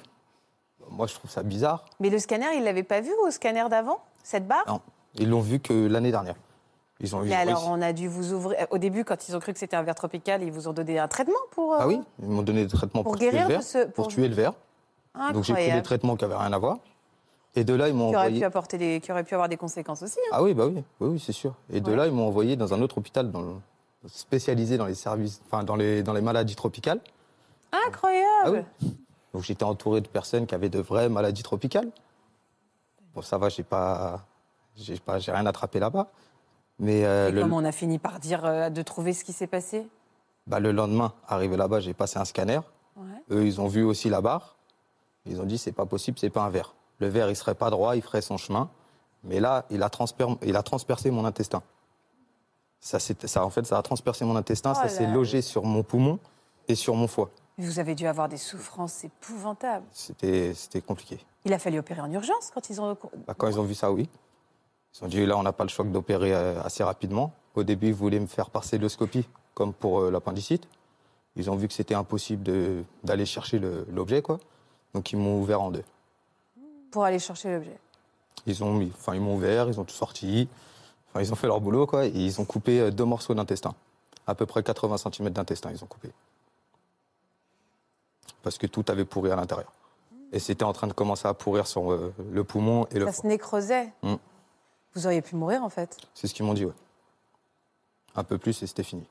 moi je trouve ça bizarre. Mais le scanner, il l'avait pas vu au scanner d'avant, cette barre? Non, ils l'ont vu que l'année dernière. Ils ont eu. Mais alors, on a dû vous ouvrir. Au début, quand ils ont cru que c'était un verre tropical, ils vous ont donné un traitement pour. euh, Ah oui, ils m'ont donné des traitements Pour pour, tuer guérir le verre. ce- Pour pour- tuer le verre. Donc j'ai pris des Incroyable. traitements qui n'avaient rien à voir. Et de là, ils m'ont Qui envoyé. pu apporter des, qui aurait pu avoir des conséquences aussi. hein. Ah oui, bah oui, oui, oui, c'est sûr. Et de Ouais. là, ils m'ont envoyé dans un autre hôpital dans le- spécialisé dans les services, enfin dans les, dans les maladies tropicales. Incroyable. Ah oui. Donc j'étais entouré de personnes qui avaient de vraies maladies tropicales. Bon, ça va, j'ai pas, j'ai pas, j'ai rien attrapé là-bas. Mais euh, le, comment on a fini par dire euh, de trouver ce qui s'est passé? Bah, le lendemain, arrivé là-bas, j'ai passé un scanner. Ouais. Eux, ils ont vu aussi la barre. Ils ont dit c'est pas possible, c'est pas un verre. Le verre, il serait pas droit, il ferait son chemin. Mais là, il a, transper- il a transpercé mon intestin. Ça, c'est- ça, en fait, ça a transpercé mon intestin, Oh ça s'est logé sur mon poumon et sur mon foie. Vous avez dû avoir des souffrances épouvantables. C'était, c'était compliqué. Il a fallu opérer en urgence quand ils ont. Bah, quand ils ont vu ça, oui. Ils ont dit là, on n'a pas le choix d'opérer euh, assez rapidement. Au début, ils voulaient me faire par celluloscopie, comme pour euh, l'appendicite. Ils ont vu que c'était impossible de- d'aller chercher le- l'objet, quoi. Donc ils m'ont ouvert en deux. Pour aller chercher l'objet. Ils ont mis, enfin ils m'ont ouvert, ils ont tout sorti. Enfin, ils ont fait leur boulot, quoi. Et ils ont coupé euh, deux morceaux d'intestin, à peu près 80 cm d'intestin, ils ont coupé. Parce que tout avait pourri à l'intérieur. Et c'était en train de commencer à pourrir sur euh, le poumon et le Ça foie. se nécrosait. Mm. Vous auriez pu mourir en fait. C'est ce qu'ils m'ont dit, ouais. Un peu plus et c'était fini.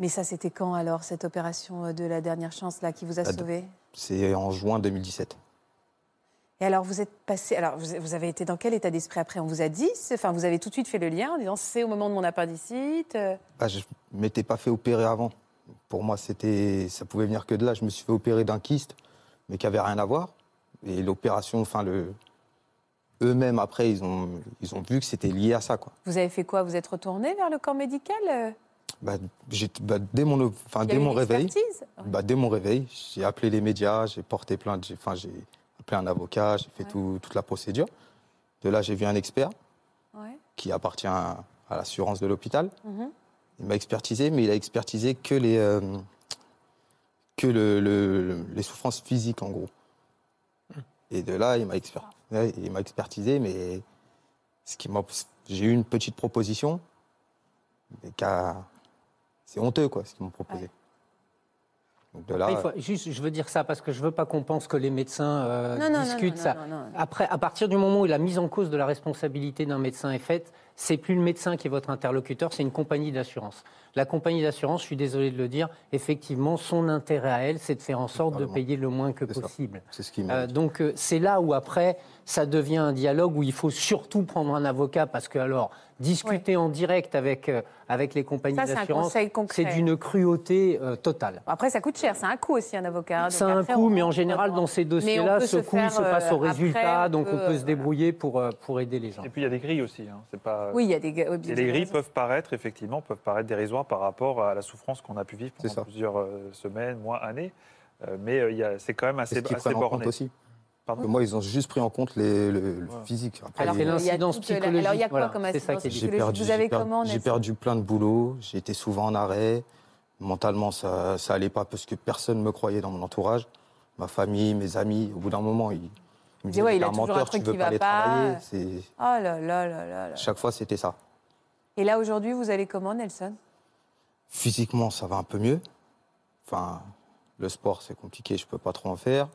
Mais ça, c'était quand alors, cette opération euh, de la dernière chance là qui vous a La- sauvé C'est en juin 2017. Et alors, vous êtes passé. Alors, vous, vous avez été dans quel état d'esprit après? On vous a dit Enfin, vous avez tout de suite fait le lien en disant c'est au moment de mon appendicite. euh, Ah, je ne m'étais pas fait opérer avant. Pour moi, c'était, ça pouvait venir que de là. Je me suis fait opérer d'un kyste, mais qui avait rien à voir. Et l'opération, enfin, le... eux-mêmes, après, ils ont, ils ont vu que c'était lié à ça. Quoi. Vous avez fait quoi? Vous êtes retourné vers le corps médical euh? Bah, bah, dès mon, enfin, dès mon réveil, bah, dès mon réveil, j'ai appelé les médias, j'ai porté plainte, j'ai, enfin, j'ai appelé un avocat, j'ai fait Ouais. tout- toute la procédure. De là, j'ai vu un expert Ouais. qui appartient à, à l'assurance de l'hôpital. Mhm. Il m'a expertisé, mais il a expertisé que les, euh, que le, le- les souffrances physiques, en gros. Et de là, il m'a exper- expertisé, mais ce qui m'a- j'ai eu une petite proposition, mais c'est honteux, quoi, ce qu'ils m'ont proposé. Ouais. Donc de là, Après, il faut- juste, je veux dire ça parce que je veux pas qu'on pense que les médecins euh, Non, non, non, discutent non, ça. non, non, non. Après, à partir du moment où la mise en cause de la responsabilité d'un médecin est faite, c'est plus le médecin qui est votre interlocuteur, c'est une compagnie d'assurance. La compagnie d'assurance, je suis désolé de le dire, effectivement, son intérêt à elle, c'est de faire en sorte de payer le moins que possible. c'est ce qui Euh, donc euh, c'est là où après ça devient un dialogue où il faut surtout prendre un avocat parce que alors discuter en direct avec euh, avec les compagnies d'assurance c'est d'une cruauté euh, totale. Après, ça coûte cher. C'est un coût aussi, un avocat. hein, C'est un coût, on mais en général, dans- ces dossiers-là, ce se coût, il se faire, passe au euh, résultat, donc on peut, se débrouiller pour, pour aider les gens. Et puis il y a des grilles aussi. hein. C'est pas. Oui, il y a des. oui, Et les grilles peuvent paraître, effectivement, peuvent paraître dérisoires par rapport à la souffrance qu'on a pu vivre pendant plusieurs semaines, mois, années. Mais euh, c'est quand même assez, assez borné. aussi. Pardon Que moi, ils ont juste pris en compte les- le, le Ouais. physique. Après, Alors, il y a l'incidence toute la- psychologique, Alors, il y a quoi voilà, comme c'est ça incidence psychologique perdu, Vous avez comment j'ai perdu plein de boulot, j'ai été souvent en arrêt, Mentalement, ça, ça allait pas parce que personne ne me croyait dans mon entourage. Ma famille, mes amis, au bout d'un moment, ils, ils me disaient ouais, il T'es a un menteur, truc tu veux qui pas va aller pas. travailler. Oh là là là là là. Chaque fois, c'était ça. Et là, aujourd'hui, vous allez comment, Nelson? Physiquement, ça va un peu mieux. Enfin, le sport, c'est compliqué, je peux pas trop en faire.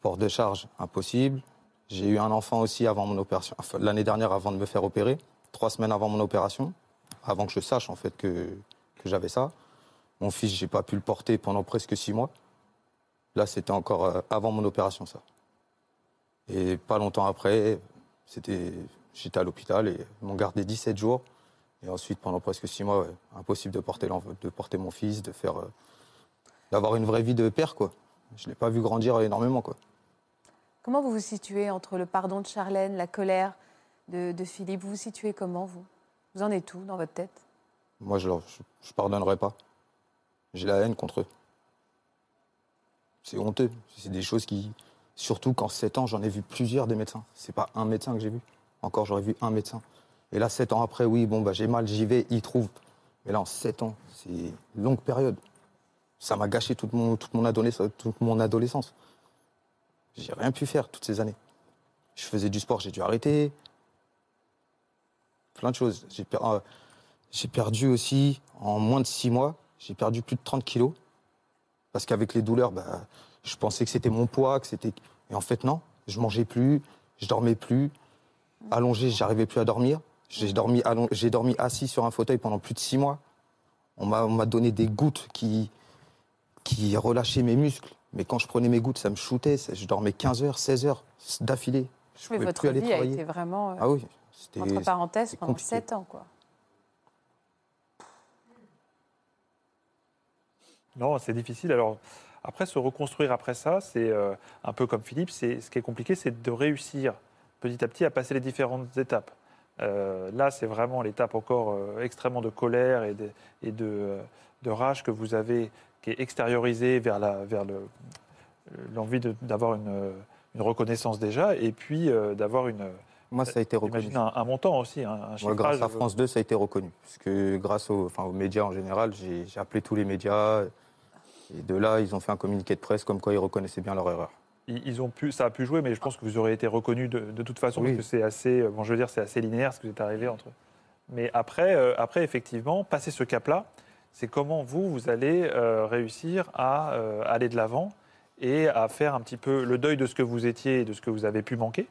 Port de charge, impossible. J'ai eu un enfant aussi avant mon opération, enfin, l'année dernière avant de me faire opérer, trois semaines avant mon opération, avant que je sache en fait que, que j'avais ça. Mon fils, j'ai pas pu le porter pendant presque six mois. Là, c'était encore euh, avant mon opération, ça. Et pas longtemps après, c'était, j'étais à l'hôpital et ils m'ont gardé 17 jours. Et ensuite, pendant presque six mois, impossible de porter, de porter mon fils, de faire, euh, d'avoir une vraie vie de père, quoi. Je l'ai pas vu grandir énormément, quoi. Comment vous vous situez entre le pardon de Charlène, la colère de, Philippe? Vous vous situez comment, vous? Vous en êtes où dans votre tête? Moi, je, je pardonnerai pas. J'ai la haine contre eux. C'est honteux. C'est des choses qui, surtout qu'en 7 ans, j'en ai vu plusieurs des médecins. C'est pas un médecin que j'ai vu. Encore, j'aurais vu un médecin. Et là, 7 ans après, oui, bon, bah, j'ai mal, j'y vais, ils trouvent. Mais là, en 7 ans, c'est une longue période. Ça m'a gâché toute mon, toute mon adolescence. J'ai rien pu faire toutes ces années. Je faisais du sport, j'ai dû arrêter. Plein de choses. J'ai euh, perdu aussi, en moins de 6 mois, j'ai perdu plus de 30 kilos. Parce qu'avec les douleurs, bah, je pensais que c'était mon poids, que c'était. Et en fait, non. Je mangeais plus, je dormais plus. Allongé, j'arrivais plus à dormir. J'ai dormi, assis sur un fauteuil pendant plus de 6 mois. On m'a on m'a donné des gouttes qui relâchaient mes muscles. Mais quand je prenais mes gouttes, ça me shootait. Je dormais 15 heures, 16 heures d'affilée. Je pouvais votre plus aller vie a été vraiment, euh, Ah oui, c'était entre parenthèses, pendant compliqué. 7 ans, quoi. Non, c'est difficile. Alors, après, se reconstruire après ça, c'est euh, un peu comme Philippe. C'est ce qui est compliqué, c'est de réussir petit à petit à passer les différentes étapes. Euh, là, c'est vraiment l'étape encore euh, extrêmement de colère et de, et de, euh, de rage que vous avez, qui est extériorisée vers la, vers le, l'envie d'avoir une, une reconnaissance déjà, et puis euh, d'avoir une, Moi, ça a été reconnu. un, un montant aussi, un, un Moi, chiffrage. grâce à France 2, ça a été reconnu. Parce que grâce aux, enfin, aux médias en général, j'ai appelé tous les médias. Et de là, ils ont fait un communiqué de presse comme quoi ils reconnaissaient bien leur erreur. Ils ont pu, ça a pu jouer, mais je pense que vous aurez été reconnu de, de toute façon, Oui. parce que c'est assez, euh, bon, je veux dire, c'est assez linéaire ce que vous êtes arrivé entre eux. Mais après, euh, après effectivement, passer ce cap-là, c'est comment vous, vous allez euh, réussir à euh, aller de l'avant et à faire un petit peu le deuil de ce que vous étiez et de ce que vous avez pu manquer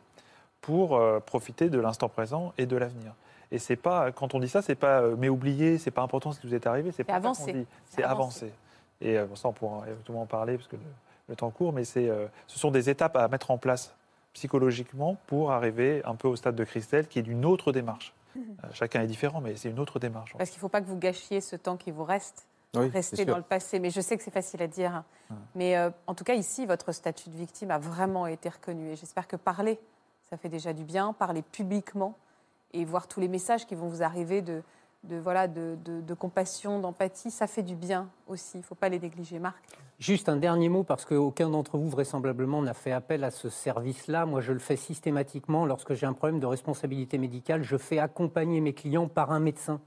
pour euh, profiter de l'instant présent et de l'avenir. Et c'est pas, quand on dit ça, c'est pas mais oublier, c'est pas important ce qui vous est arrivé, c'est pas avancer. C'est avancer. Et bon, ça, on pourra éventuellement en parler parce que le, le temps court, mais c'est, ce sont des étapes à mettre en place psychologiquement pour arriver un peu au stade de Christelle, qui est d'une autre démarche. Euh, chacun est différent, mais c'est une autre démarche. Parce qu'il ne faut pas que vous gâchiez ce temps qui vous reste. Oui, rester dans le passé. Mais je sais que c'est facile à dire. hein. Mais euh, en tout cas, ici, votre statut de victime a vraiment été reconnu. Et j'espère que parler, ça fait déjà du bien, parler publiquement et voir tous les messages qui vont vous arriver de, de, voilà, de, de- compassion, d'empathie, ça fait du bien aussi. Il ne faut pas les négliger, Marc. Juste un dernier mot, parce qu'aucun d'entre vous, vraisemblablement, n'a fait appel à ce service-là. Moi, je le fais systématiquement. Lorsque j'ai un problème de responsabilité médicale, je fais accompagner mes clients par un médecin,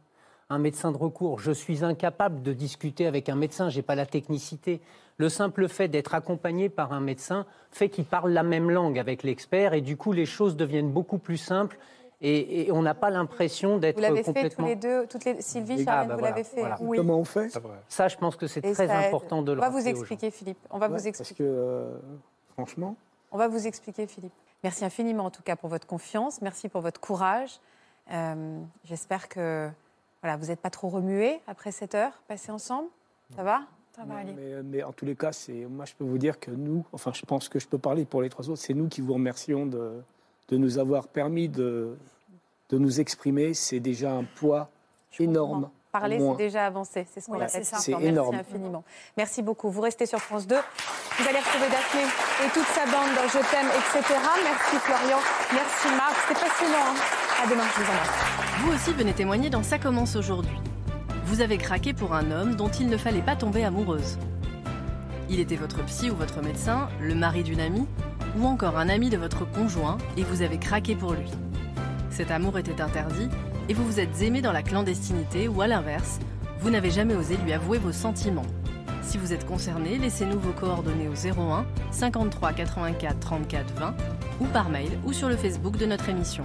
un médecin de recours. Je suis incapable de discuter avec un médecin, je n'ai pas la technicité. Le simple fait d'être accompagné par un médecin fait qu'il parle la même langue avec l'expert, et du coup, les choses deviennent beaucoup plus simples. Et, et on n'a pas l'impression d'être Vous l'avez fait tous complètement... les deux, toutes les... Sylvie, Ah, Charlène, bah vous voilà, l'avez fait voilà. Oui. Comment on fait. Ça, je pense que c'est très ça important de le On va vous expliquer, Philippe. On va Ouais, vous Parce expliquer. que, euh, franchement, On va vous expliquer, Philippe. Merci infiniment, en tout cas, pour votre confiance. Merci pour votre courage. Euh, J'espère que voilà, vous n'êtes pas trop remués après cette heure passée ensemble. Ça va? Ça va aller. mais- mais en tous les cas, c'est moi je peux vous dire que nous, enfin je pense que je peux parler pour les trois autres, c'est nous qui vous remercions de, de nous avoir permis de, de nous exprimer. C'est déjà un poids énorme. Parler, c'est déjà avancé. C'est ce qu'on Voilà, appelle ça. Merci énorme. infiniment. Merci beaucoup. Vous restez sur France 2. Vous allez retrouver Daphné et toute sa bande dans Je t'aime, etc. Merci Florian. Merci Marc. C'était passionnant. hein. À demain. Je vous embrasse. Vous aussi venez témoigner dans Ça commence aujourd'hui. Vous avez craqué pour un homme dont il ne fallait pas tomber amoureuse. Il était votre psy ou votre médecin, le mari d'une amie, ou encore un ami de votre conjoint, et vous avez craqué pour lui. Cet amour était interdit, et vous vous êtes aimé dans la clandestinité, ou à l'inverse, Vous n'avez jamais osé lui avouer vos sentiments. Si vous êtes concerné, laissez-nous vos coordonnées au 01 53 84 34 20 ou par mail ou sur le Facebook de notre émission.